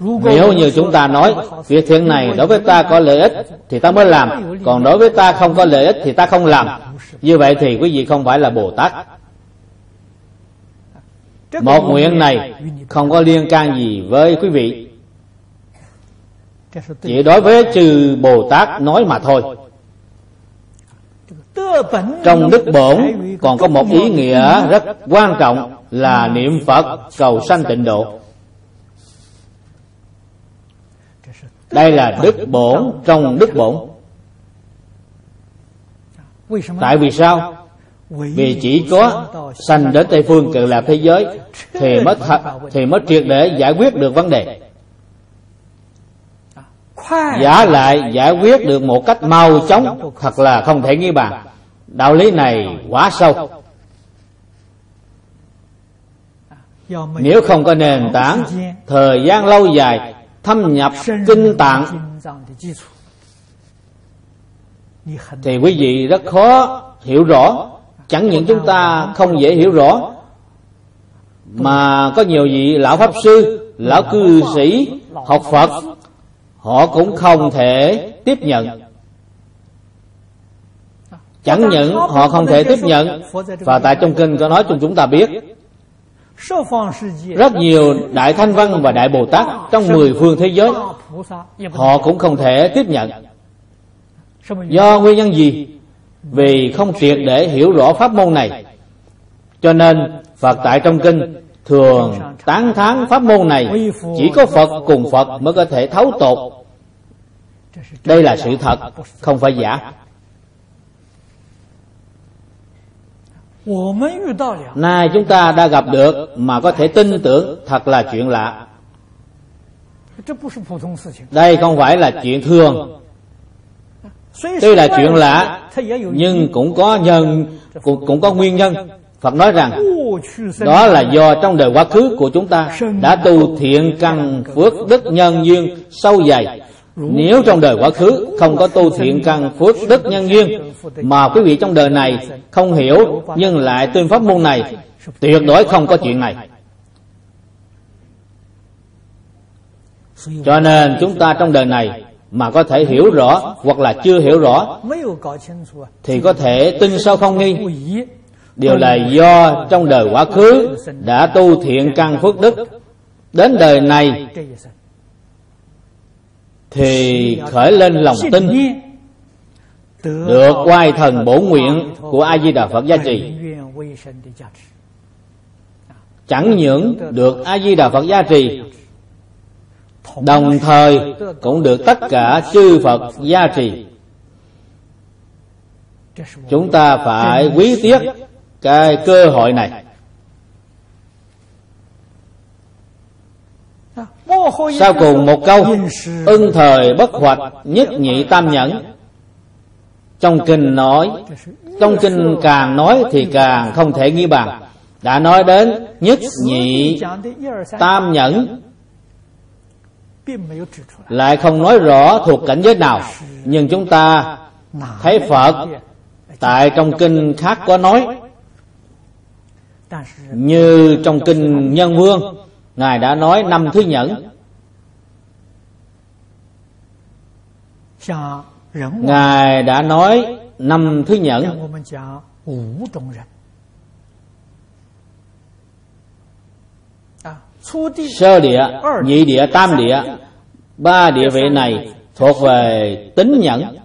nếu như chúng ta nói việc thiện này đối với ta có lợi ích thì ta mới làm, còn đối với ta không có lợi ích thì ta không làm. Như vậy thì quý vị không phải là bồ tát. Một nguyện này không có liên can gì với quý vị. Chỉ đối với trừ bồ tát nói mà thôi. Trong đức bổn còn có một ý nghĩa rất quan trọng là niệm phật cầu sanh tịnh độ. Đây là đức bổn trong đức bổn. Tại vì sao? Vì chỉ có sanh đến tây phương cực lạc thế giới, thì mới thật thì mới triệt để giải quyết được vấn đề. Giả lại giải quyết được một cách mau chóng, thật là không thể nghi bàn. Đạo lý này quá sâu. Nếu không có nền tảng, thời gian lâu dài thâm nhập kinh tạng. thì quý vị rất khó hiểu rõ. Chẳng những chúng ta không dễ hiểu rõ mà có nhiều vị lão pháp sư lão cư sĩ học phật họ cũng không thể tiếp nhận. Chẳng những họ không thể tiếp nhận và tại trong kinh có nói cho chúng ta biết rất nhiều đại thanh văn và đại bồ tát trong mười phương thế giới họ cũng không thể tiếp nhận. do nguyên nhân gì? Vì không triệt để hiểu rõ pháp môn này. Cho nên phật tại trong kinh thường tán thán pháp môn này. Chỉ có phật cùng phật mới có thể thấu tột. Đây là sự thật không phải giả nay chúng ta đã gặp được mà có thể tin tưởng thật là chuyện lạ. Đây không phải là chuyện thường. Tuy là chuyện lạ nhưng cũng có nhân cũng, cũng có nguyên nhân. Phật nói rằng đó là do trong đời quá khứ của chúng ta đã tu thiện căn phước đức nhân duyên sâu dày nếu trong đời quá khứ không có tu thiện căn phước đức nhân duyên, mà quý vị trong đời này không hiểu nhưng lại tuyên pháp môn này, tuyệt đối không có chuyện này. Cho nên chúng ta trong đời này mà có thể hiểu rõ hoặc là chưa hiểu rõ, thì có thể tin sao không nghi? Điều là do trong đời quá khứ đã tu thiện căn phước đức, đến đời này thì khởi lên lòng tin. Được quay thần bổ nguyện của a di đà phật gia trì chẳng những được a di đà phật gia trì đồng thời cũng được tất cả chư phật gia trì chúng ta phải quý tiếc cái cơ hội này. Sau cùng một câu, ưng thời bất hoạch, nhất nhị tam nhẫn. Trong kinh nói, trong kinh càng nói thì càng không thể nghi bàn. Đã nói đến nhất nhị tam nhẫn, lại không nói rõ thuộc cảnh giới nào. Nhưng chúng ta thấy phật tại trong kinh khác có nói, như trong kinh nhân vương ngài đã nói năm thứ nhẫn. ngài đã nói năm thứ nhẫn. sơ địa nhị địa tam địa. ba địa vị này thuộc về tính nhẫn.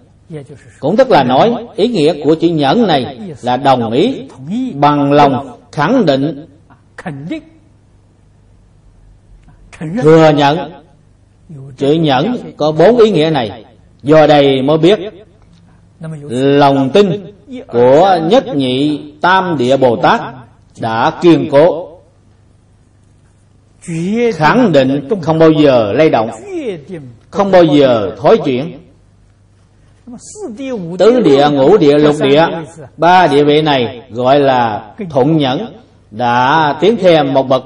cũng tức là nói ý nghĩa của chữ nhẫn này là đồng ý bằng lòng khẳng định thừa nhận chữ nhẫn có bốn ý nghĩa này do đây mới biết lòng tin của nhất nhị tam địa bồ tát đã kiên cố. Khẳng định không bao giờ lay động không bao giờ thối chuyển. Tứ địa ngũ địa lục địa ba địa vị này gọi là thuận nhẫn đã tiến thêm một bậc.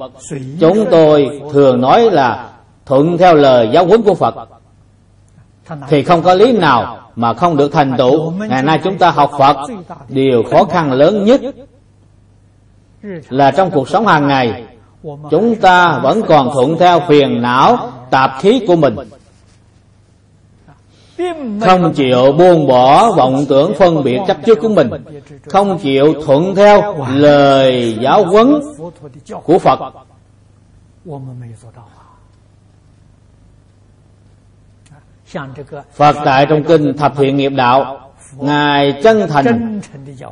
Chúng tôi thường nói là thuận theo lời giáo huấn của phật. Thì không có lý nào mà không được thành tựu. Ngày nay chúng ta học phật, điều khó khăn lớn nhất là trong cuộc sống hàng ngày, chúng ta vẫn còn thuận theo phiền não, tạp khí của mình không chịu buông bỏ vọng tưởng phân biệt chấp trước của mình. Không chịu thuận theo lời giáo huấn của phật. Phật tại trong kinh thập thiện nghiệp đạo, ngài chân thành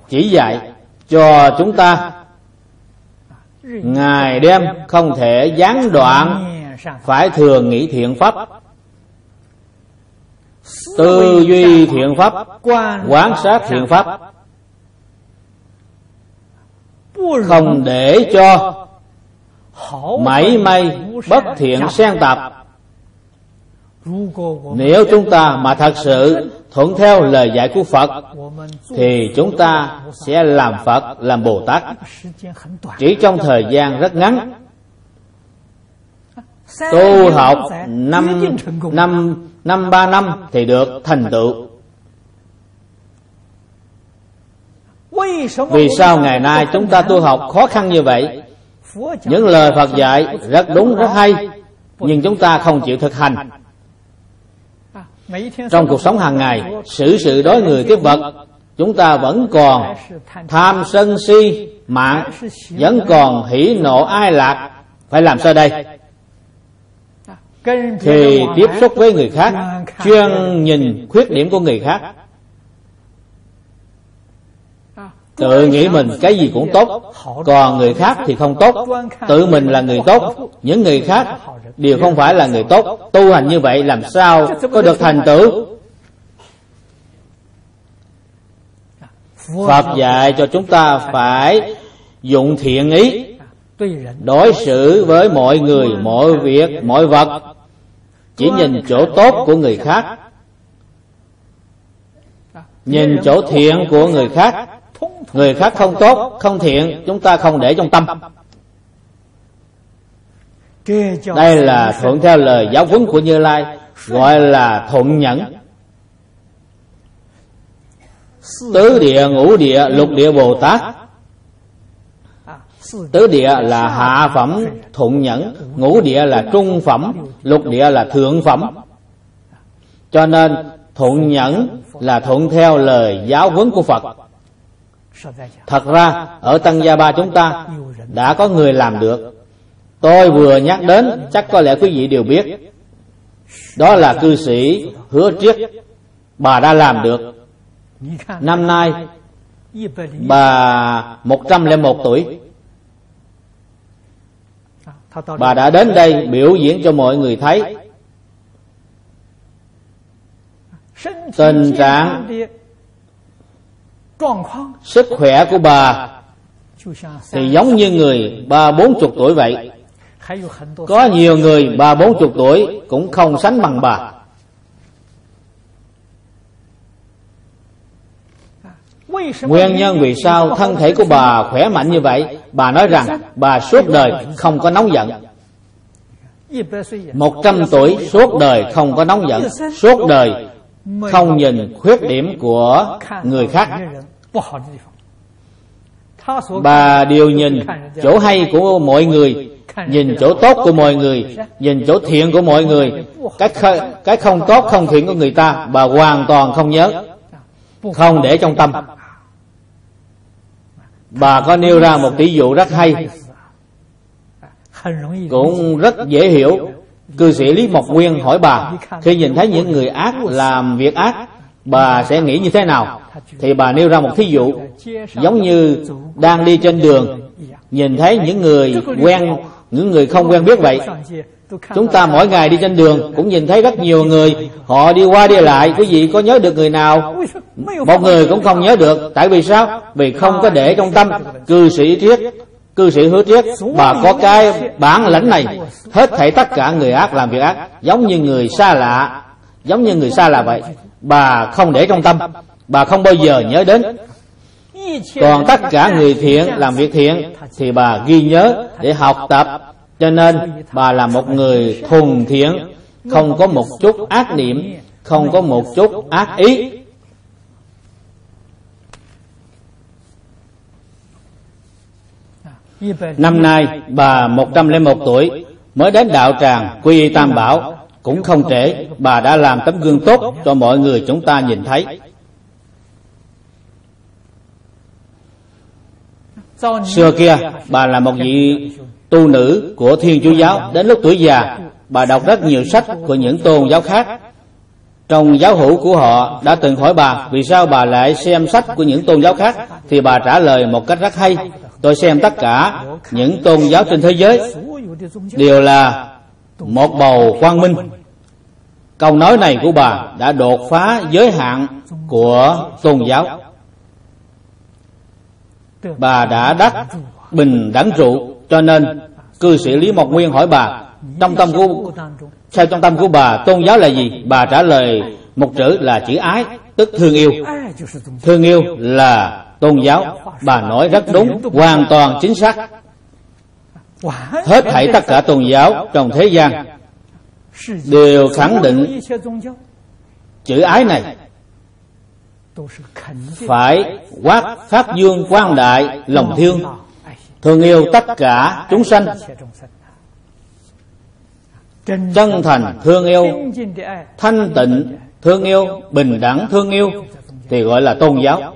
chỉ dạy cho chúng ta. Ngài đem không thể gián đoạn, phải thường nghĩ thiện pháp tư duy thiện pháp quán sát thiện pháp không để cho mảy may bất thiện xen tạp nếu chúng ta mà thật sự thuận theo lời dạy của phật thì chúng ta sẽ làm phật làm bồ tát chỉ trong thời gian rất ngắn tu học năm năm năm ba năm thì được thành tựu. Vì sao ngày nay chúng ta tu học khó khăn như vậy? Những lời phật dạy rất đúng rất hay nhưng chúng ta không chịu thực hành. Trong cuộc sống hàng ngày xử sự đối người tiếp vật chúng ta vẫn còn tham sân si mạng vẫn còn hỉ nộ ai lạc. Phải làm sao đây thì tiếp xúc với người khác chuyên nhìn khuyết điểm của người khác. Tự nghĩ mình cái gì cũng tốt còn người khác thì không tốt. tự mình là người tốt những người khác đều không phải là người tốt. tu hành như vậy làm sao có được thành tựu? phật dạy cho chúng ta phải dụng thiện ý đối xử với mọi người mọi việc mọi vật chỉ nhìn chỗ tốt của người khác. Nhìn chỗ thiện của người khác. Người khác không tốt, không thiện, chúng ta không để trong tâm. Đây là thuận theo lời giáo huấn của như lai, gọi là thuận nhẫn. Tứ địa, ngũ địa, lục địa, bồ tát tứ địa là hạ phẩm, thuận nhẫn, ngũ địa là trung phẩm, lục địa là thượng phẩm. Cho nên, thuận nhẫn là thuận theo lời giáo huấn của phật. Thật ra, ở tăng gia ba chúng ta, đã có người làm được. Tôi vừa nhắc đến, chắc có lẽ quý vị đều biết. Đó là cư sĩ hứa triết. Bà đã làm được. Năm nay, bà một trăm lẻ một tuổi bà đã đến đây biểu diễn cho mọi người thấy. Tình trạng sức khỏe của bà thì giống như người ba bốn chục tuổi vậy. Có nhiều người ba bốn chục tuổi cũng không sánh bằng bà. Nguyên nhân vì sao thân thể của bà khỏe mạnh như vậy Bà nói rằng bà suốt đời không có nóng giận. Một trăm tuổi suốt đời không có nóng giận Suốt đời không nhìn khuyết điểm của người khác. Bà đều nhìn chỗ hay của mọi người Nhìn chỗ tốt của mọi người Nhìn chỗ thiện của mọi người. Cái, cái không tốt không thiện của người ta Bà hoàn toàn không nhớ. Không để trong tâm bà có nêu ra một tỷ dụ rất hay. Cũng rất dễ hiểu. Cư sĩ lý mộc nguyên hỏi bà, khi nhìn thấy những người ác làm việc ác, bà sẽ nghĩ như thế nào? Thì bà nêu ra một thí dụ, giống như đang đi trên đường, nhìn thấy những người quen, những người không quen biết vậy chúng ta mỗi ngày đi trên đường cũng nhìn thấy rất nhiều người. Họ đi qua đi lại. Quý vị có nhớ được người nào? Một người cũng không nhớ được. Tại vì sao? Vì không có để trong tâm. Cư sĩ triết, cư sĩ hứa triết, bà có cái bản lãnh này. Hết thảy tất cả người ác làm việc ác. Giống như người xa lạ. Giống như người xa lạ vậy. Bà không để trong tâm. Bà không bao giờ nhớ đến. Còn tất cả người thiện làm việc thiện thì bà ghi nhớ để học tập cho nên, bà là một người thuần thiện, không có một chút ác niệm, không có một chút ác ý. Năm nay, bà 101 tuổi, Mới đến đạo tràng quy y tam bảo. Cũng không trễ, Bà đã làm tấm gương tốt cho mọi người chúng ta nhìn thấy. Xưa kia, bà là một vị tu nữ của Thiên Chúa Giáo Đến lúc tuổi già, Bà đọc rất nhiều sách của những tôn giáo khác. Trong giáo hữu của họ đã từng hỏi bà, Vì sao bà lại xem sách của những tôn giáo khác? Thì bà trả lời một cách rất hay, Tôi xem tất cả những tôn giáo trên thế giới, Đều là một bầu quang minh. Câu nói này của bà đã đột phá giới hạn của tôn giáo. Bà đã đắc bình đẳng trụ cho nên, cư sĩ Lý Mộc Nguyên hỏi bà, Trong tâm của Theo trong tâm của bà tôn giáo là gì? Bà trả lời một chữ là chữ ái, Tức thương yêu. Thương yêu là tôn giáo. Bà nói rất đúng, hoàn toàn chính xác. Hết thảy tất cả tôn giáo trong thế gian đều khẳng định chữ ái này. Phải quát phát dương quang đại lòng thương thương yêu tất cả chúng sanh. Chân thành thương yêu, thanh tịnh thương yêu, bình đẳng thương yêu, thì gọi là tôn giáo.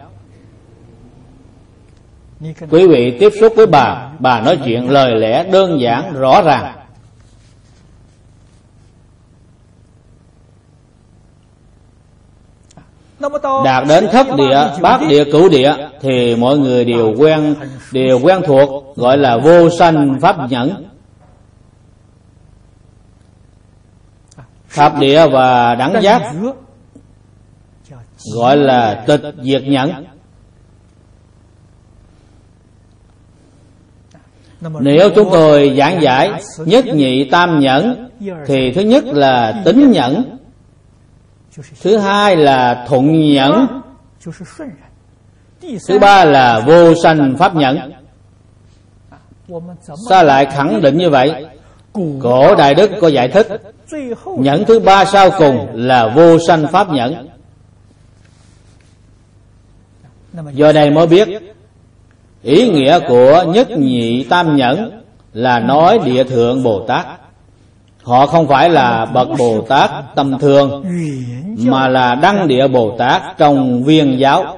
Quý vị tiếp xúc với bà bà nói chuyện lời lẽ đơn giản, rõ ràng. Đạt đến thất địa bát địa cửu địa thì mọi người đều quen đều quen thuộc gọi là vô sanh pháp nhẫn. Thập địa và đẳng giác gọi là tịch diệt nhẫn. Nếu chúng tôi giảng giải nhất nhị tam nhẫn thì thứ nhất là tính nhẫn thứ hai là thuận nhẫn. Thứ ba là vô sanh pháp nhẫn. Sao lại khẳng định như vậy? Cổ đại đức có giải thích. Nhẫn thứ ba sau cùng là vô sanh pháp nhẫn. Do đây mới biết ý nghĩa của nhất nhị tam nhẫn là nói địa thượng bồ tát họ không phải là bậc bồ tát Tâm thường mà là đăng địa bồ tát trong viên giáo.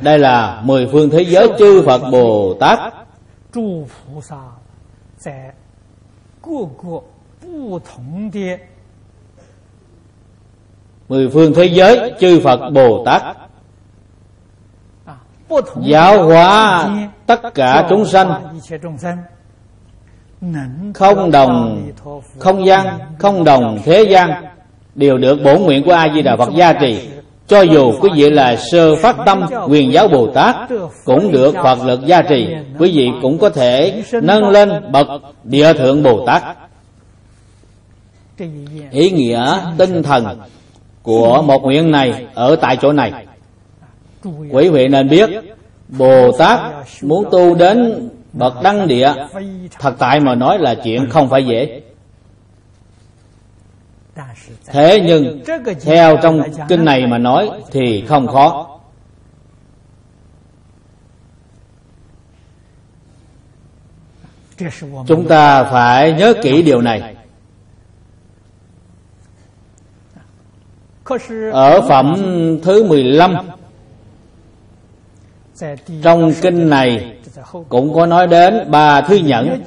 Đây là mười phương thế giới chư phật bồ tát mười phương thế giới chư phật bồ tát giáo hóa tất cả chúng sanh không đồng không gian, không đồng thế gian đều được bổn nguyện của a di đà phật gia trì. Cho dù quý vị là sơ phát tâm quyền giáo bồ tát cũng được phật lực gia trì. Quý vị cũng có thể nâng lên bậc địa thượng bồ tát ý nghĩa tinh thần của một nguyện này ở tại chỗ này. Quý vị nên biết bồ tát muốn tu đến bậc đăng địa, thật tại mà nói là chuyện không phải dễ. Thế nhưng, theo trong kinh này mà nói thì không khó. Chúng ta phải nhớ kỹ điều này. Ở phẩm thứ 15 trong kinh này cũng có nói đến ba thứ nhẫn.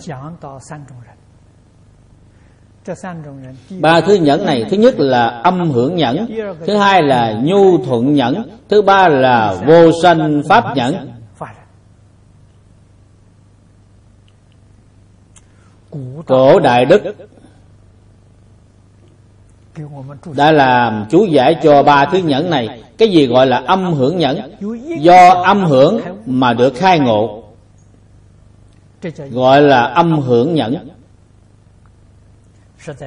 ba thứ nhẫn này thứ nhất là âm hưởng nhẫn thứ hai là nhu thuận nhẫn thứ ba là vô sanh pháp nhẫn. Cổ đại đức đã làm chú giải cho ba thứ nhẫn này. Cái gì gọi là âm hưởng nhẫn? Do âm hưởng mà được khai ngộ gọi là âm hưởng nhẫn.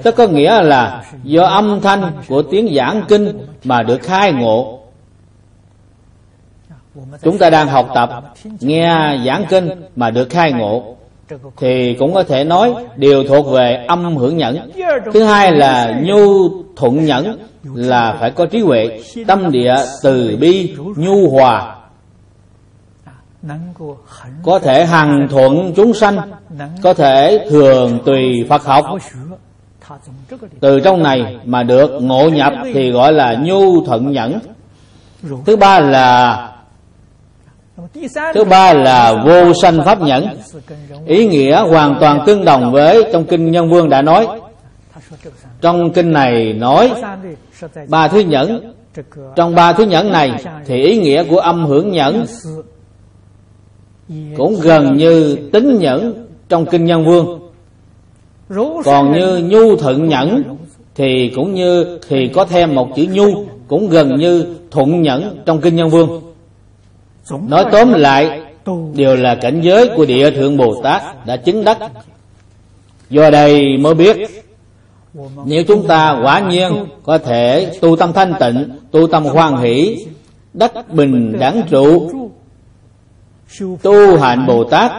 Tức có nghĩa là do âm thanh của tiếng giảng kinh mà được khai ngộ. Chúng ta đang học tập nghe giảng kinh mà được khai ngộ. thì cũng có thể nói đều thuộc về âm hưởng nhẫn. Thứ hai là nhu thuận nhẫn là phải có trí huệ tâm địa từ bi nhu hòa có thể hằng thuận chúng sanh có thể thường tùy phật học. Từ trong này mà được ngộ nhập thì gọi là nhu thuận nhẫn. Thứ ba là thứ ba là vô sanh pháp nhẫn. Ý nghĩa hoàn toàn tương đồng với trong kinh nhân vương đã nói. Trong kinh này nói ba thứ nhẫn. Trong ba thứ nhẫn này thì ý nghĩa của âm hưởng nhẫn cũng gần như tính nhẫn trong kinh nhân vương. Còn như nhu thuận nhẫn, thì cũng như thì có thêm một chữ nhu, cũng gần như thuận nhẫn trong kinh nhân vương. Nói tóm lại, đều là cảnh giới của địa thượng bồ tát đã chứng đắc. Do đây mới biết, nếu chúng ta quả nhiên có thể tu tâm thanh tịnh, tu tâm hoan hỷ, đắc bình đẳng trụ tu hành bồ tát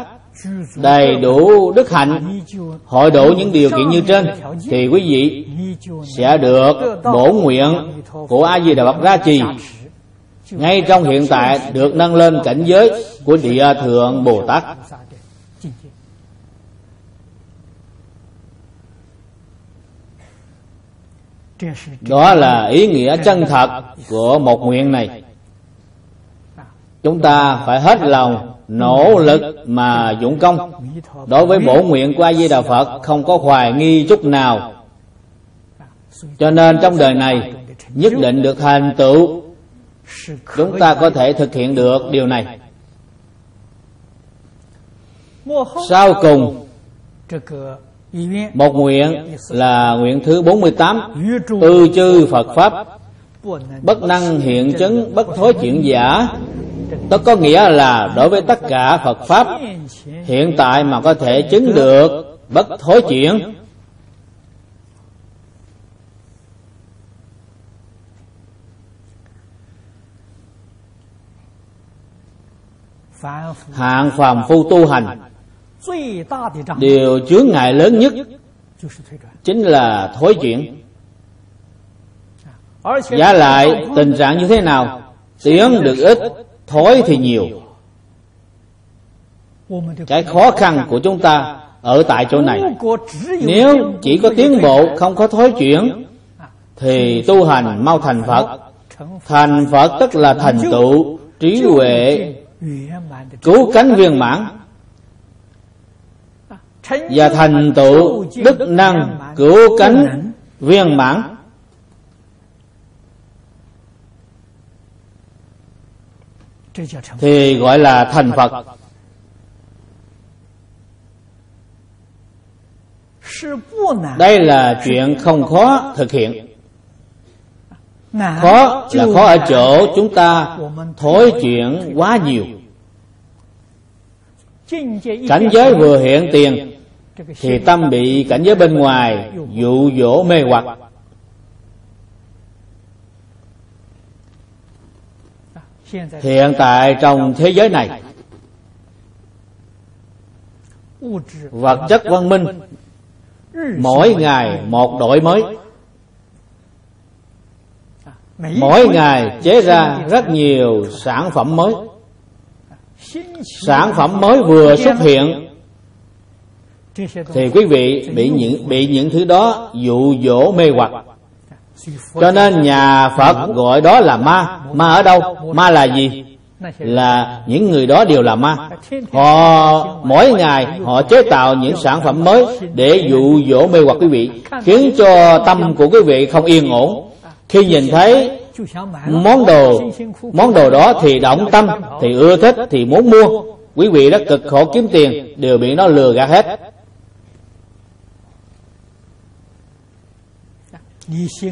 đầy đủ đức hạnh, hội đủ những điều kiện như trên, thì quý vị sẽ được bổ nguyện của a di đà phật ra trì ngay trong hiện tại được nâng lên cảnh giới của địa thượng bồ tát đó là ý nghĩa chân thật của một nguyện này chúng ta phải hết lòng, nỗ lực mà dụng công. Đối với bổ nguyện của a di đà phật, không có hoài nghi chút nào. Cho nên trong đời này, nhất định được thành tựu. Chúng ta có thể thực hiện được điều này. Sau cùng, một nguyện là nguyện thứ 48 Ư chư Phật Pháp. Bất năng hiện chứng, bất thối chuyển giả đó có nghĩa là đối với tất cả Phật Pháp, Hiện tại mà có thể chứng được bất thối chuyển. Hạng phàm phu tu hành, điều chướng ngại lớn nhất chính là thối chuyển. Giá lại tình trạng như thế nào? Tiếng được ít thói thì nhiều. Cái khó khăn của chúng ta ở tại chỗ này. Nếu chỉ có tiến bộ, không có thối chuyển, thì tu hành mau thành phật. Thành phật tức là thành tựu, trí huệ, cứu cánh viên mãn. Và thành tựu đức năng cứu cánh viên mãn. Thì gọi là thành phật. đây là chuyện không khó thực hiện. khó là khó ở chỗ chúng ta thối chuyện quá nhiều. cảnh giới vừa hiện tiền thì tâm bị cảnh giới bên ngoài dụ dỗ mê hoặc hiện tại trong thế giới này, vật chất văn minh, mỗi ngày một đổi mới. Mỗi ngày chế ra rất nhiều sản phẩm mới. Sản phẩm mới vừa xuất hiện, thì quý vị bị những bị những thứ đó dụ dỗ mê hoặc cho nên nhà phật gọi đó là ma. Ma ở đâu? Ma là gì? Là những người đó đều là ma. Họ, mỗi ngày họ chế tạo những sản phẩm mới để dụ dỗ mê hoặc quý vị, khiến cho tâm của quý vị không yên ổn. Khi nhìn thấy món đồ món đồ đó thì động tâm, thì ưa thích, thì muốn mua, quý vị rất cực khổ kiếm tiền, đều bị nó lừa gạt hết.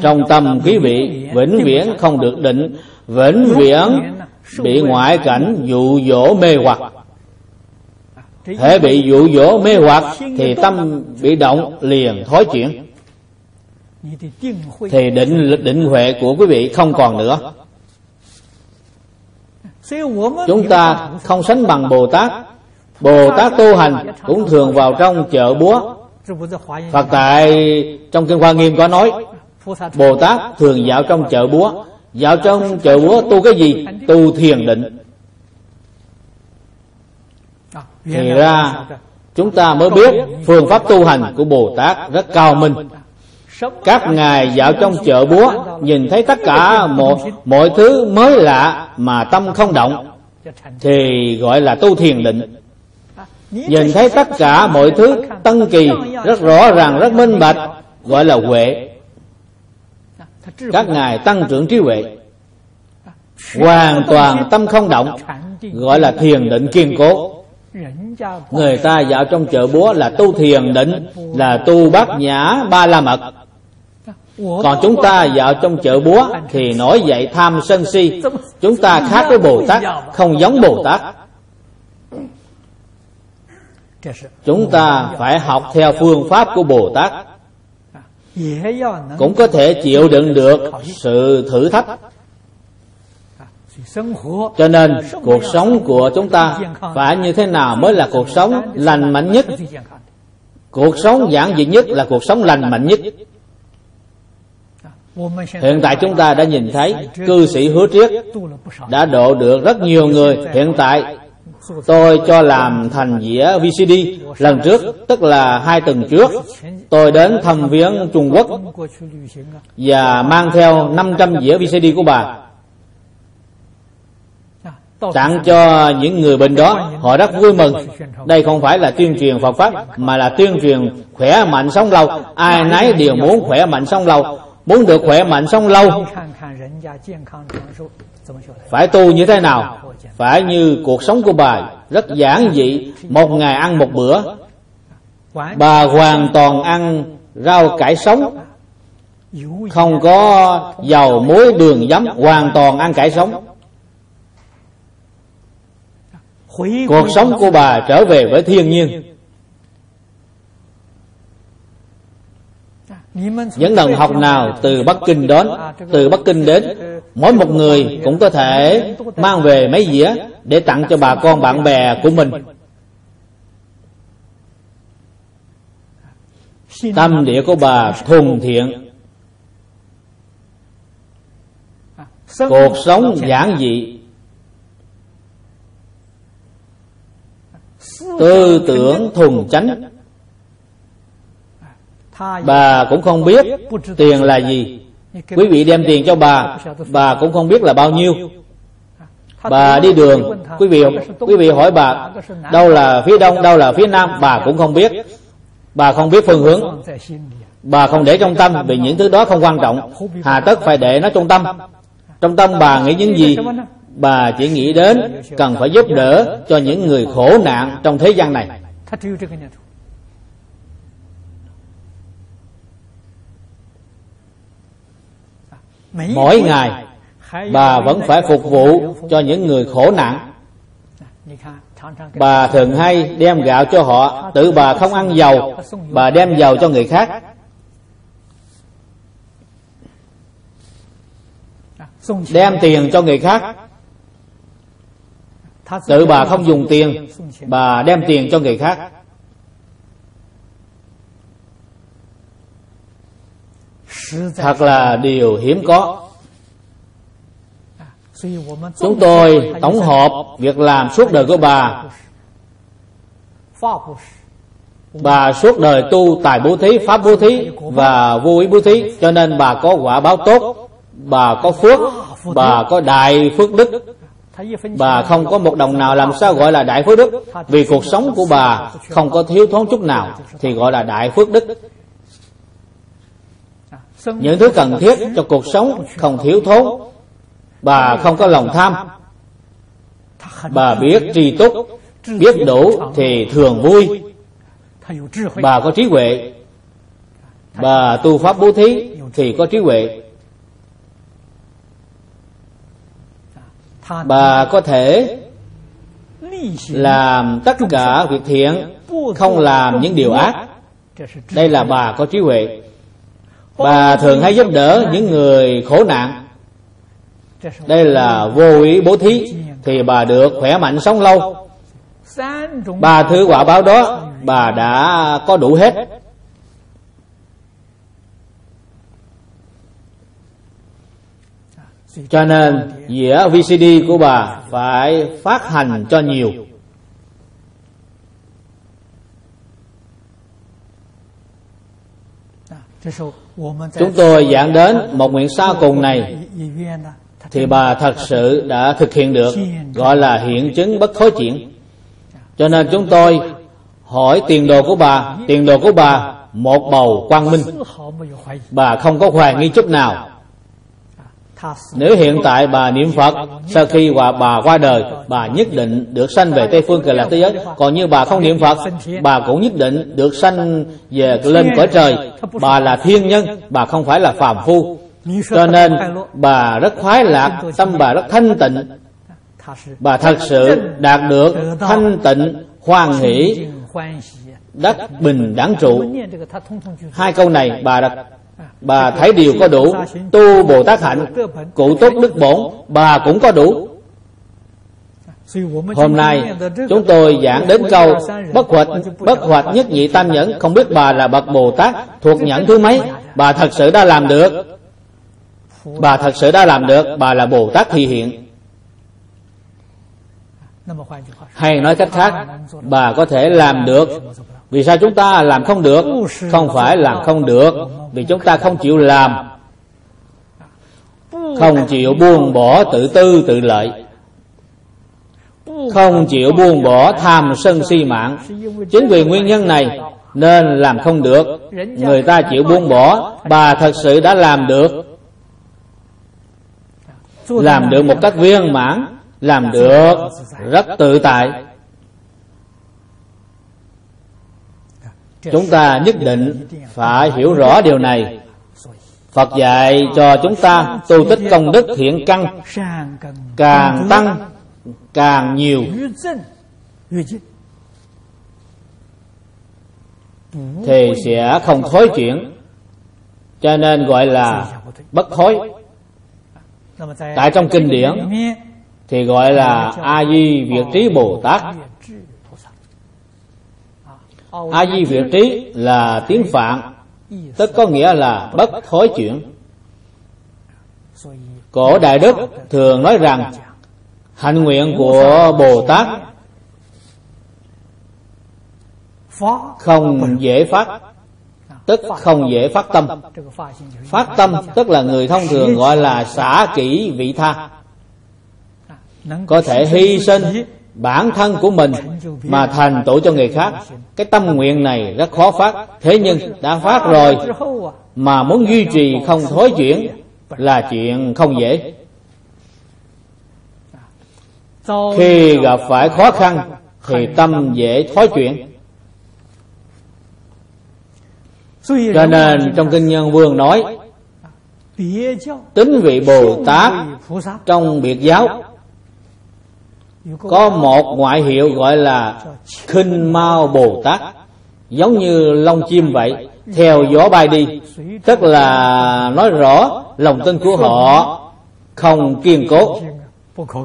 Trong tâm quý vị, vĩnh viễn không được định, vĩnh viễn bị ngoại cảnh dụ dỗ mê hoặc. Thể bị dụ dỗ mê hoặc thì tâm bị động liền thối chuyển. Thì định định huệ của quý vị không còn nữa. Chúng ta không sánh bằng bồ tát. Bồ tát tu hành cũng thường vào trong chợ búa. Phật tại trong kinh hoa nghiêm có nói bồ tát thường dạo trong chợ búa. dạo trong chợ búa tu cái gì? tu thiền định. Thì ra chúng ta mới biết phương pháp tu hành của bồ tát rất cao minh. các ngài dạo trong chợ búa nhìn thấy tất cả mọi, mọi thứ mới lạ mà tâm không động. thì gọi là tu thiền định. Nhìn thấy tất cả mọi thứ tân kỳ rất rõ ràng rất minh bạch gọi là huệ các ngài tăng trưởng trí huệ. hoàn toàn tâm không động gọi là thiền định kiên cố. Người ta dạo trong chợ búa là tu thiền định là tu bát nhã ba la mật. Còn chúng ta dạo trong chợ búa thì nổi dậy tham sân si. chúng ta khác với bồ tát không giống bồ tát. chúng ta phải học theo phương pháp của bồ tát cũng có thể chịu đựng được sự thử thách. Cho nên cuộc sống của chúng ta phải như thế nào mới là cuộc sống lành mạnh nhất? cuộc sống giản dị nhất là cuộc sống lành mạnh nhất. Hiện tại chúng ta đã nhìn thấy cư sĩ hứa triết đã độ được rất nhiều người. Hiện tại tôi cho làm thành dĩa vcd lần trước, tức là hai tuần trước, tôi đến thăm viếng trung quốc và mang theo 500 dĩa vcd của bà. Tặng cho những người bệnh đó, họ rất vui mừng. Đây không phải là tuyên truyền phật pháp, mà là tuyên truyền khỏe mạnh sống lâu. Ai nấy đều muốn khỏe mạnh sống lâu muốn được khỏe mạnh sống lâu. Phải tu như thế nào? Phải như cuộc sống của bà. Rất giản dị. Một ngày ăn một bữa. Bà hoàn toàn ăn rau cải sống. Không có dầu muối, đường giấm. Hoàn toàn ăn cải sống. Cuộc sống của bà trở về với thiên nhiên. Những đồng học nào từ bắc kinh đến, từ bắc kinh đến, mỗi một người cũng có thể mang về mấy dĩa để tặng cho bà con bạn bè của mình. Tâm địa của bà thuần thiện. Cuộc sống giản dị. Tư tưởng thuần chánh bà cũng không biết tiền là gì. Quý vị đem tiền cho bà bà cũng không biết là bao nhiêu. Bà đi đường, quý vị quý vị hỏi bà, đâu là phía đông, đâu là phía nam? Bà cũng không biết. Bà không biết phương hướng. Bà không để trong tâm vì những thứ đó không quan trọng. Hà tất phải để nó trong tâm. Trong tâm bà nghĩ những gì? Bà chỉ nghĩ đến cần phải giúp đỡ cho những người khổ nạn trong thế gian này. Mỗi ngày bà vẫn phải phục vụ cho những người khổ nạn. Bà thường hay đem gạo cho họ tự bà không ăn dầu bà đem dầu cho người khác. Đem tiền cho người khác. Tự bà không dùng tiền bà đem tiền cho người khác thật là điều hiếm có. chúng tôi tổng hợp việc làm suốt đời của bà. bà suốt đời tu tài bố thí pháp bố thí và vô ý bố thí cho nên bà có quả báo tốt bà có phước bà có đại phước đức. Bà không có một đồng nào làm sao gọi là đại phước đức. Vì cuộc sống của bà không có thiếu thốn chút nào thì gọi là đại phước đức những thứ cần thiết cho cuộc sống không thiếu thốn. Bà không có lòng tham. Bà biết tri túc, biết đủ thì thường vui. Bà có trí huệ. Bà tu pháp bố thí thì có trí huệ. Bà có thể làm tất cả việc thiện, không làm những điều ác. Đây là bà có trí huệ bà thường hay giúp đỡ những người khổ nạn. Đây là vô ý bố thí, thì bà được khỏe mạnh sống lâu. Ba thứ quả báo đó, bà đã có đủ hết. Cho nên, dĩa VCD của bà phải phát hành cho nhiều chúng tôi giảng đến một nguyện sau cùng này thì bà thật sự đã thực hiện được gọi là hiện chứng bất thối chuyển. Cho nên chúng tôi hỏi tiền đồ của bà tiền đồ của bà một bầu quang minh. Bà không có hoài nghi chút nào nếu hiện tại bà niệm Phật Sau khi bà, bà qua đời Bà nhất định được sanh về Tây Phương Cực Lạc Thế Giới. Còn như bà không niệm Phật Bà cũng nhất định được sanh về lên cõi trời. Bà là thiên nhân Bà không phải là phàm phu. Cho nên bà rất khoái lạc Tâm bà rất thanh tịnh. Bà thật sự đạt được thanh tịnh Hoan hỷ Đắc bình đẳng trụ. Hai câu này bà đã bà thấy điều có đủ. Tu bồ tát hạnh, cụ tốt đức bổn, bà cũng có đủ. Hôm nay, chúng tôi giảng đến câu bất hoạch bất hoạch nhất nhị tam nhẫn. Không biết bà là bậc bồ tát thuộc nhẫn thứ mấy? Bà thật sự đã làm được. Bà thật sự đã làm được. Bà là bồ tát thị hiện. Hay nói cách khác, bà có thể làm được vì sao chúng ta làm không được? Không phải làm không được, vì chúng ta không chịu làm. Không chịu buông bỏ tự tư, tự lợi. Không chịu buông bỏ tham sân si mạng. Chính vì nguyên nhân này nên làm không được. Người ta chịu buông bỏ, bà thật sự đã làm được. Làm được một cách viên mãn, làm được rất tự tại. Chúng ta nhất định phải hiểu rõ điều này. Phật dạy cho chúng ta tu tích công đức thiện căn, càng tăng, càng nhiều. Thì sẽ không thối chuyển, cho nên gọi là bất thối. Tại trong kinh điển thì gọi là a di việt trí bồ tát a di việt trí là tiếng phạn tức có nghĩa là bất thối chuyển. Cổ đại đức thường nói rằng hạnh nguyện của bồ tát không dễ phát tức không dễ phát tâm. Phát tâm tức là người thông thường gọi là xả kỹ vị tha. Có thể hy sinh bản thân của mình mà thành tựu cho người khác. Cái tâm nguyện này rất khó phát. Thế nhưng đã phát rồi mà muốn duy trì không thối chuyển là chuyện không dễ. Khi gặp phải khó khăn thì tâm dễ thói chuyển. Cho nên trong kinh nhân vương nói, tính vị bồ tát trong biệt giáo có một ngoại hiệu gọi là khinh mau bồ tát. Giống như lông chim vậy. Theo gió bay đi. Tức là nói rõ lòng tin của họ không kiên cố.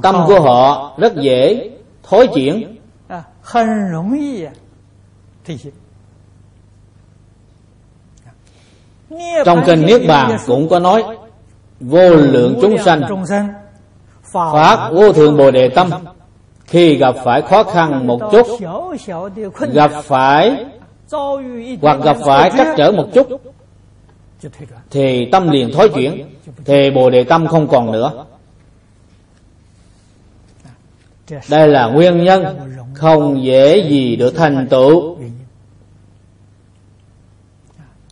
Tâm của họ rất dễ thối chuyển. Trong kinh niết bàn cũng có nói, vô lượng chúng sanh phát vô thượng bồ đề tâm khi gặp phải khó khăn một chút, gặp phải hoặc gặp phải trắc trở một chút, thì tâm liền thối chuyển, thì bồ đề tâm không còn nữa. Đây là nguyên nhân không dễ gì được thành tựu.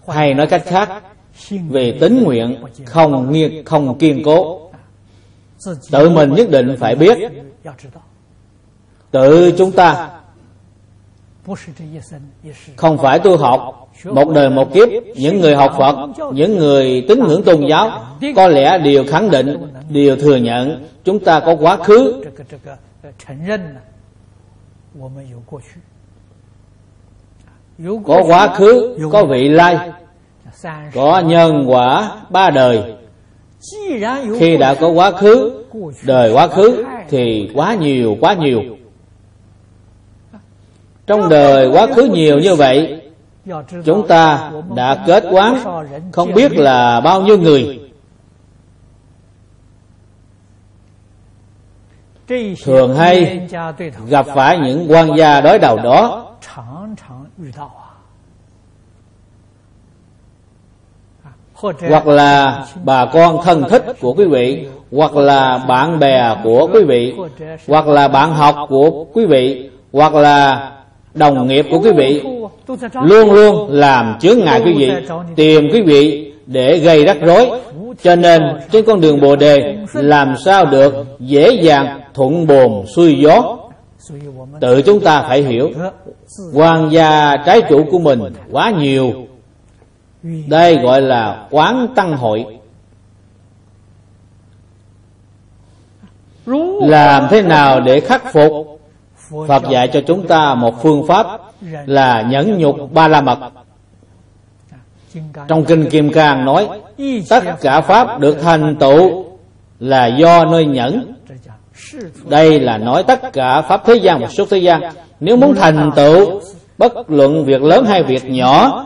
Hay nói cách khác về tính nguyện không nghiêng không kiên cố. Tự mình nhất định phải biết tự chúng ta. Không phải tu học. Một đời một kiếp, những người học phật, những người tín ngưỡng tôn giáo, có lẽ đều khẳng định, đều thừa nhận chúng ta có quá khứ. Có quá khứ, có vị lai, có nhân quả ba đời. Khi đã có quá khứ, đời quá khứ, thì quá nhiều quá nhiều trong đời quá khứ nhiều như vậy, chúng ta đã kết quán không biết là bao nhiêu người. Thường hay gặp phải những quan gia đối đầu đó. Hoặc là bà con thân thích của quý vị, hoặc là bạn bè của quý vị, hoặc là bạn học của quý vị, hoặc là đồng nghiệp của quý vị. luôn luôn làm chướng ngại quý vị tìm quý vị để gây rắc rối. Cho nên trên con đường bồ đề làm sao được dễ dàng thuận bồn xuôi gió? Tự chúng ta phải hiểu quan gia trái chủ của mình quá nhiều. Đây gọi là quán tăng hội. Làm thế nào để khắc phục phật dạy cho chúng ta một phương pháp là nhẫn nhục ba la mật. Trong kinh kim cang nói tất cả pháp được thành tựu là do nơi nhẫn. Đây là nói tất cả pháp thế gian và suốt thế gian. Nếu muốn thành tựu bất luận việc lớn hay việc nhỏ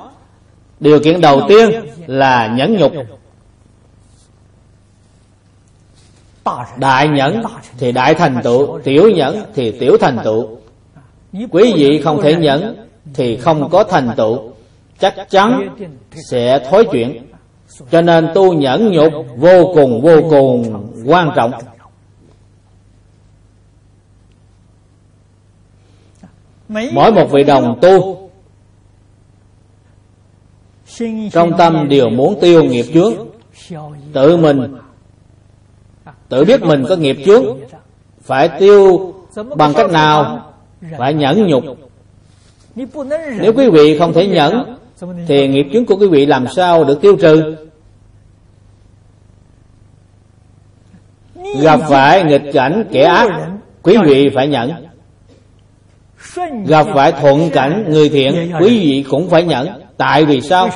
điều kiện đầu tiên là nhẫn nhục đại nhẫn thì đại thành tựu tiểu nhẫn thì tiểu thành tựu. quý vị không thể nhẫn thì không có thành tựu. Chắc chắn sẽ thối chuyển. Cho nên tu nhẫn nhục vô cùng vô cùng quan trọng. Mỗi một vị đồng tu trong tâm đều muốn tiêu nghiệp chướng tự mình tự biết mình có nghiệp chướng, phải tiêu bằng cách nào? Phải nhẫn nhục. Nếu quý vị không thể nhẫn, thì nghiệp chướng của quý vị làm sao được tiêu trừ? Gặp phải nghịch cảnh kẻ ác, quý vị phải nhẫn. Gặp phải thuận cảnh người thiện, quý vị cũng phải nhẫn. Tại vì sao?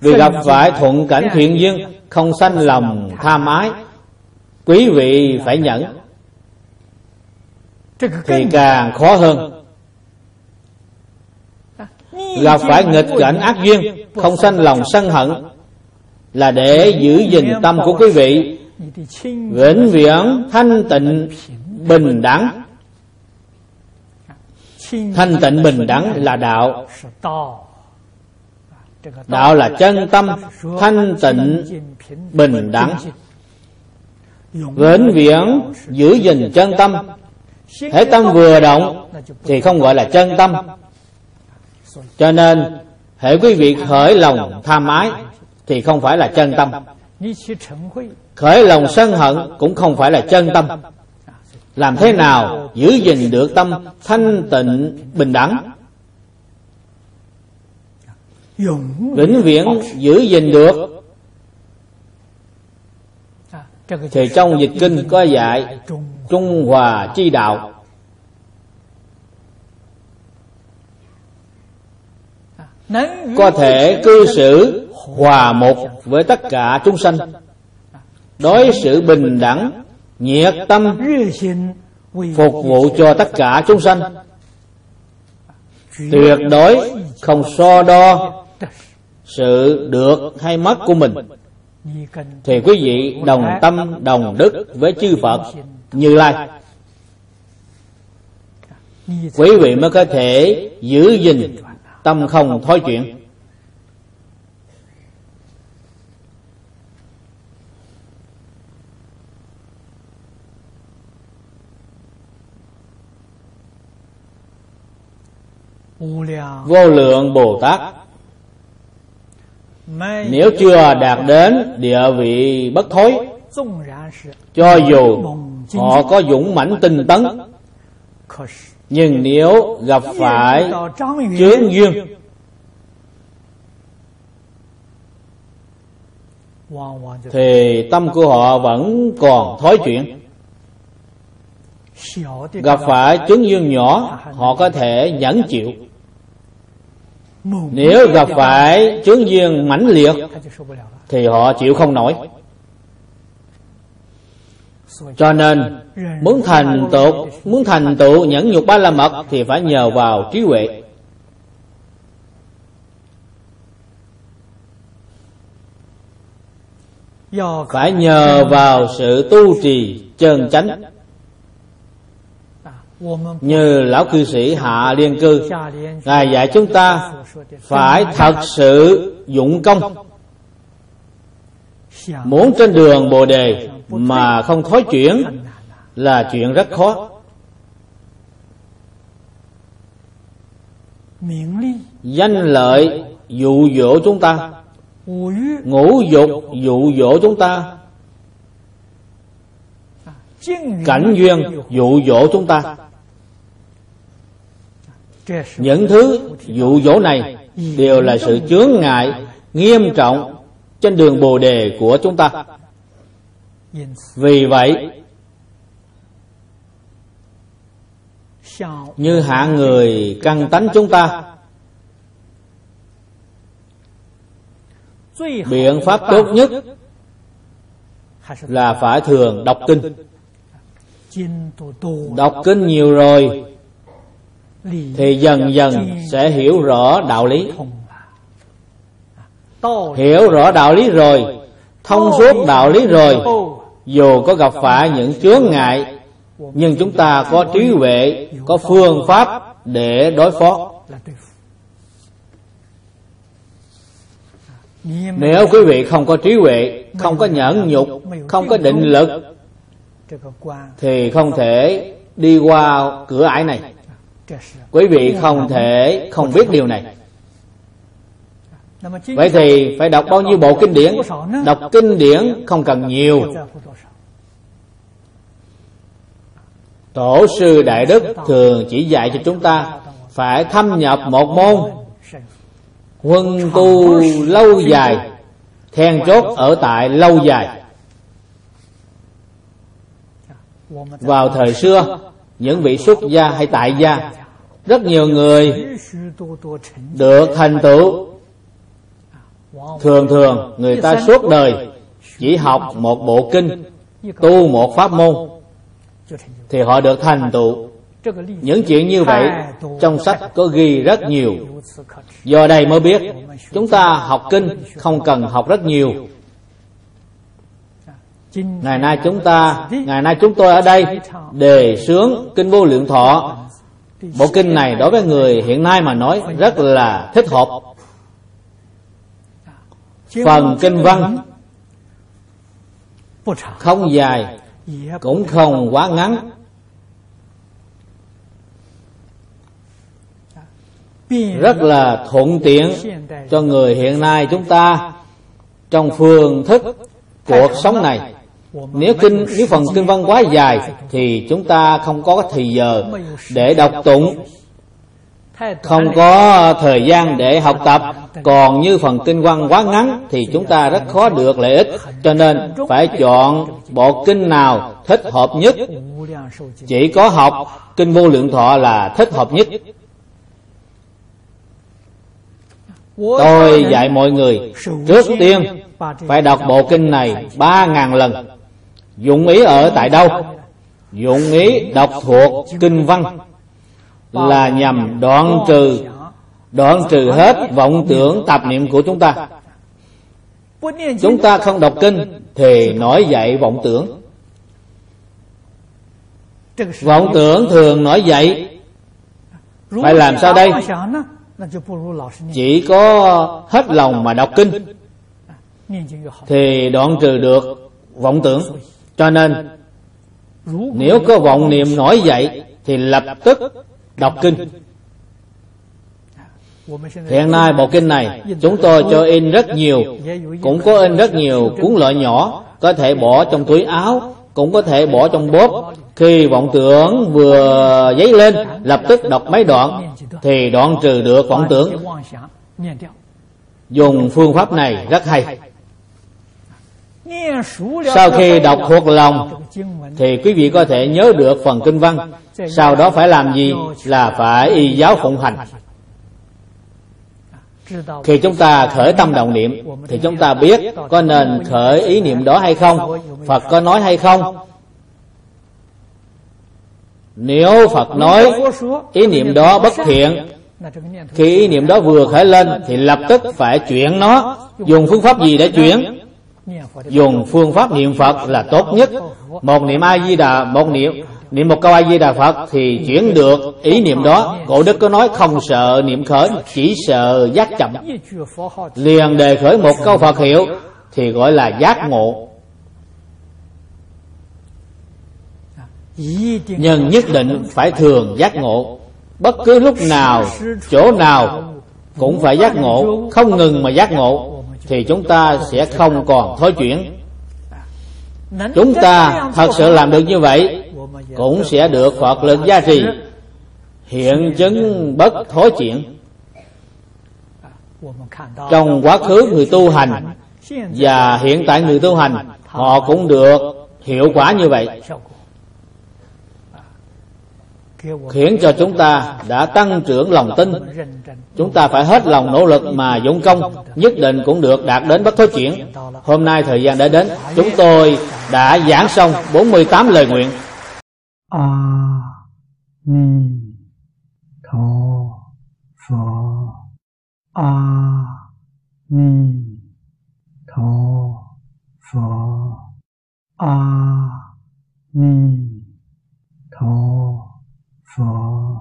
Vì gặp phải thuận cảnh thiện duyên, không sanh lòng tham ái quý vị phải nhẫn thì càng khó hơn. Gặp phải nghịch cảnh ác duyên, không sanh lòng sân hận, là để giữ gìn tâm của quý vị, vĩnh viễn thanh tịnh, bình đẳng. Thanh tịnh bình đẳng là đạo. Đạo là chân tâm, thanh tịnh, bình đẳng vĩnh viễn giữ gìn chân tâm. Thể tâm vừa động thì không gọi là chân tâm. Cho nên hệ quý vị khởi lòng tham ái thì không phải là chân tâm. Khởi lòng sân hận cũng không phải là chân tâm. Làm thế nào giữ gìn được tâm thanh tịnh, bình đẳng? Vĩnh viễn giữ gìn được thì trong dịch kinh có dạy trung. Hòa chi đạo. Có thể cư xử hòa một với tất cả chúng sanh. Đối xử bình đẳng nhiệt tâm phục vụ cho tất cả chúng sanh. Tuyệt đối không so đo sự được hay mất của mình thì quý vị đồng tâm, đồng đức với chư phật như lai. Quý vị mới có thể giữ gìn tâm không thói chuyển vô lượng bồ tát nếu chưa đạt đến địa vị bất thối cho dù họ có dũng mãnh tinh tấn nhưng nếu gặp phải chướng duyên thì tâm của họ vẫn còn thói chuyển. gặp phải chướng duyên nhỏ họ có thể nhẫn chịu nếu gặp phải chướng duyên mãnh liệt thì họ chịu không nổi. Cho nên muốn thành tựu muốn thành tựu nhẫn nhục ba la mật thì phải nhờ vào trí huệ. Phải nhờ vào sự tu trì chân chánh như lão cư sĩ hạ liên cư, ngài dạy chúng ta phải thật sự dụng công. Muốn trên đường bồ đề mà không thói chuyển là chuyện rất khó. Danh lợi dụ dỗ chúng ta, ngũ dục dụ dỗ chúng ta, cảnh duyên dụ dỗ chúng ta những thứ dụ dỗ này đều là sự chướng ngại, nghiêm trọng trên đường bồ đề của chúng ta. Vì vậy, như hạ người căn tánh chúng ta, biện pháp tốt nhất là phải thường đọc kinh. Đọc kinh nhiều rồi thì dần dần sẽ hiểu rõ đạo lý. hiểu rõ đạo lý rồi thông suốt đạo lý rồi. dù có gặp phải những chướng ngại nhưng chúng ta có trí huệ có phương pháp để đối phó. Nếu quý vị không có trí huệ không có nhẫn nhục không có định lực thì không thể đi qua cửa ải này quý vị không thể không biết điều này. vậy thì phải đọc bao nhiêu bộ kinh điển? đọc kinh điển không cần nhiều. Tổ sư đại đức thường chỉ dạy cho chúng ta phải thâm nhập một môn huân tu lâu dài then chốt ở tại lâu dài. Vào thời xưa những vị xuất gia hay tại gia. Rất nhiều người được thành tựu. Thường thường, người ta suốt đời chỉ học một bộ kinh, tu một pháp môn, thì họ được thành tựu. Những chuyện như vậy trong sách có ghi rất nhiều. Do đây mới biết, chúng ta học kinh không cần học rất nhiều ngày nay chúng ta ngày nay chúng tôi ở đây đề xướng kinh vô lượng thọ. Bộ kinh này đối với người hiện nay mà nói rất là thích hợp. Phần kinh văn không dài cũng không quá ngắn. Rất là thuận tiện cho người hiện nay chúng ta trong phương thức cuộc sống này nếu kinh, nếu phần kinh văn quá dài thì chúng ta không có thời giờ để đọc tụng, không có thời gian để học tập. Còn như phần kinh văn quá ngắn thì chúng ta rất khó được lợi ích. Cho nên phải chọn bộ kinh nào thích hợp nhất. Chỉ có học kinh vô lượng thọ là thích hợp nhất. Tôi dạy mọi người, trước tiên phải đọc bộ kinh này ba ngàn lần dụng ý ở tại đâu? Dụng ý đọc thuộc kinh văn. Là nhằm đoạn trừ đoạn trừ hết vọng tưởng tạp niệm của chúng ta. Chúng ta không đọc kinh thì nổi dậy vọng tưởng. Vọng tưởng thường nổi dậy phải làm sao đây? Chỉ có hết lòng mà đọc kinh thì đoạn trừ được vọng tưởng cho nên, nếu có vọng niệm nổi dậy thì lập tức đọc kinh. Hiện nay bộ kinh này, chúng tôi cho in rất nhiều, cũng có in rất nhiều cuốn loại nhỏ, có thể bỏ trong túi áo, cũng có thể bỏ trong bóp. Khi vọng tưởng vừa dấy lên, lập tức đọc mấy đoạn, thì đoạn trừ được vọng tưởng. Dùng phương pháp này rất hay sau khi đọc thuộc lòng thì quý vị có thể nhớ được phần kinh văn. Sau đó phải làm gì? Là phải y giáo phụng hành. Khi chúng ta khởi tâm động niệm, thì chúng ta biết có nên khởi ý niệm đó hay không, phật có nói hay không. Nếu phật nói, ý niệm đó bất thiện, khi ý niệm đó vừa khởi lên thì lập tức phải chuyển nó, dùng phương pháp gì để chuyển? Dùng phương pháp niệm phật là tốt nhất. Một niệm a di đà một niệm niệm một câu a di đà phật thì chuyển được ý niệm đó. Cổ đức có nói không sợ niệm khởi, chỉ sợ giác chậm. Liền đề khởi một câu phật hiệu thì gọi là giác ngộ. Nhưng nhất định phải thường giác ngộ. Bất cứ lúc nào, chỗ nào cũng phải giác ngộ. Không ngừng mà giác ngộ thì chúng ta sẽ không còn thối chuyển. Chúng ta thật sự làm được như vậy, cũng sẽ được phật lực gia trì, hiện chứng bất thối chuyển. Trong quá khứ người tu hành và hiện tại người tu hành, họ cũng được hiệu quả như vậy khiến cho chúng ta đã tăng trưởng lòng tin. Chúng ta phải hết lòng nỗ lực mà dũng công nhất định cũng được đạt đến bất thối chuyển. Hôm nay thời gian đã đến chúng tôi đã giảng xong 48 lời nguyện. A ni tho pho, a ni tho pho, a ni tho 佛。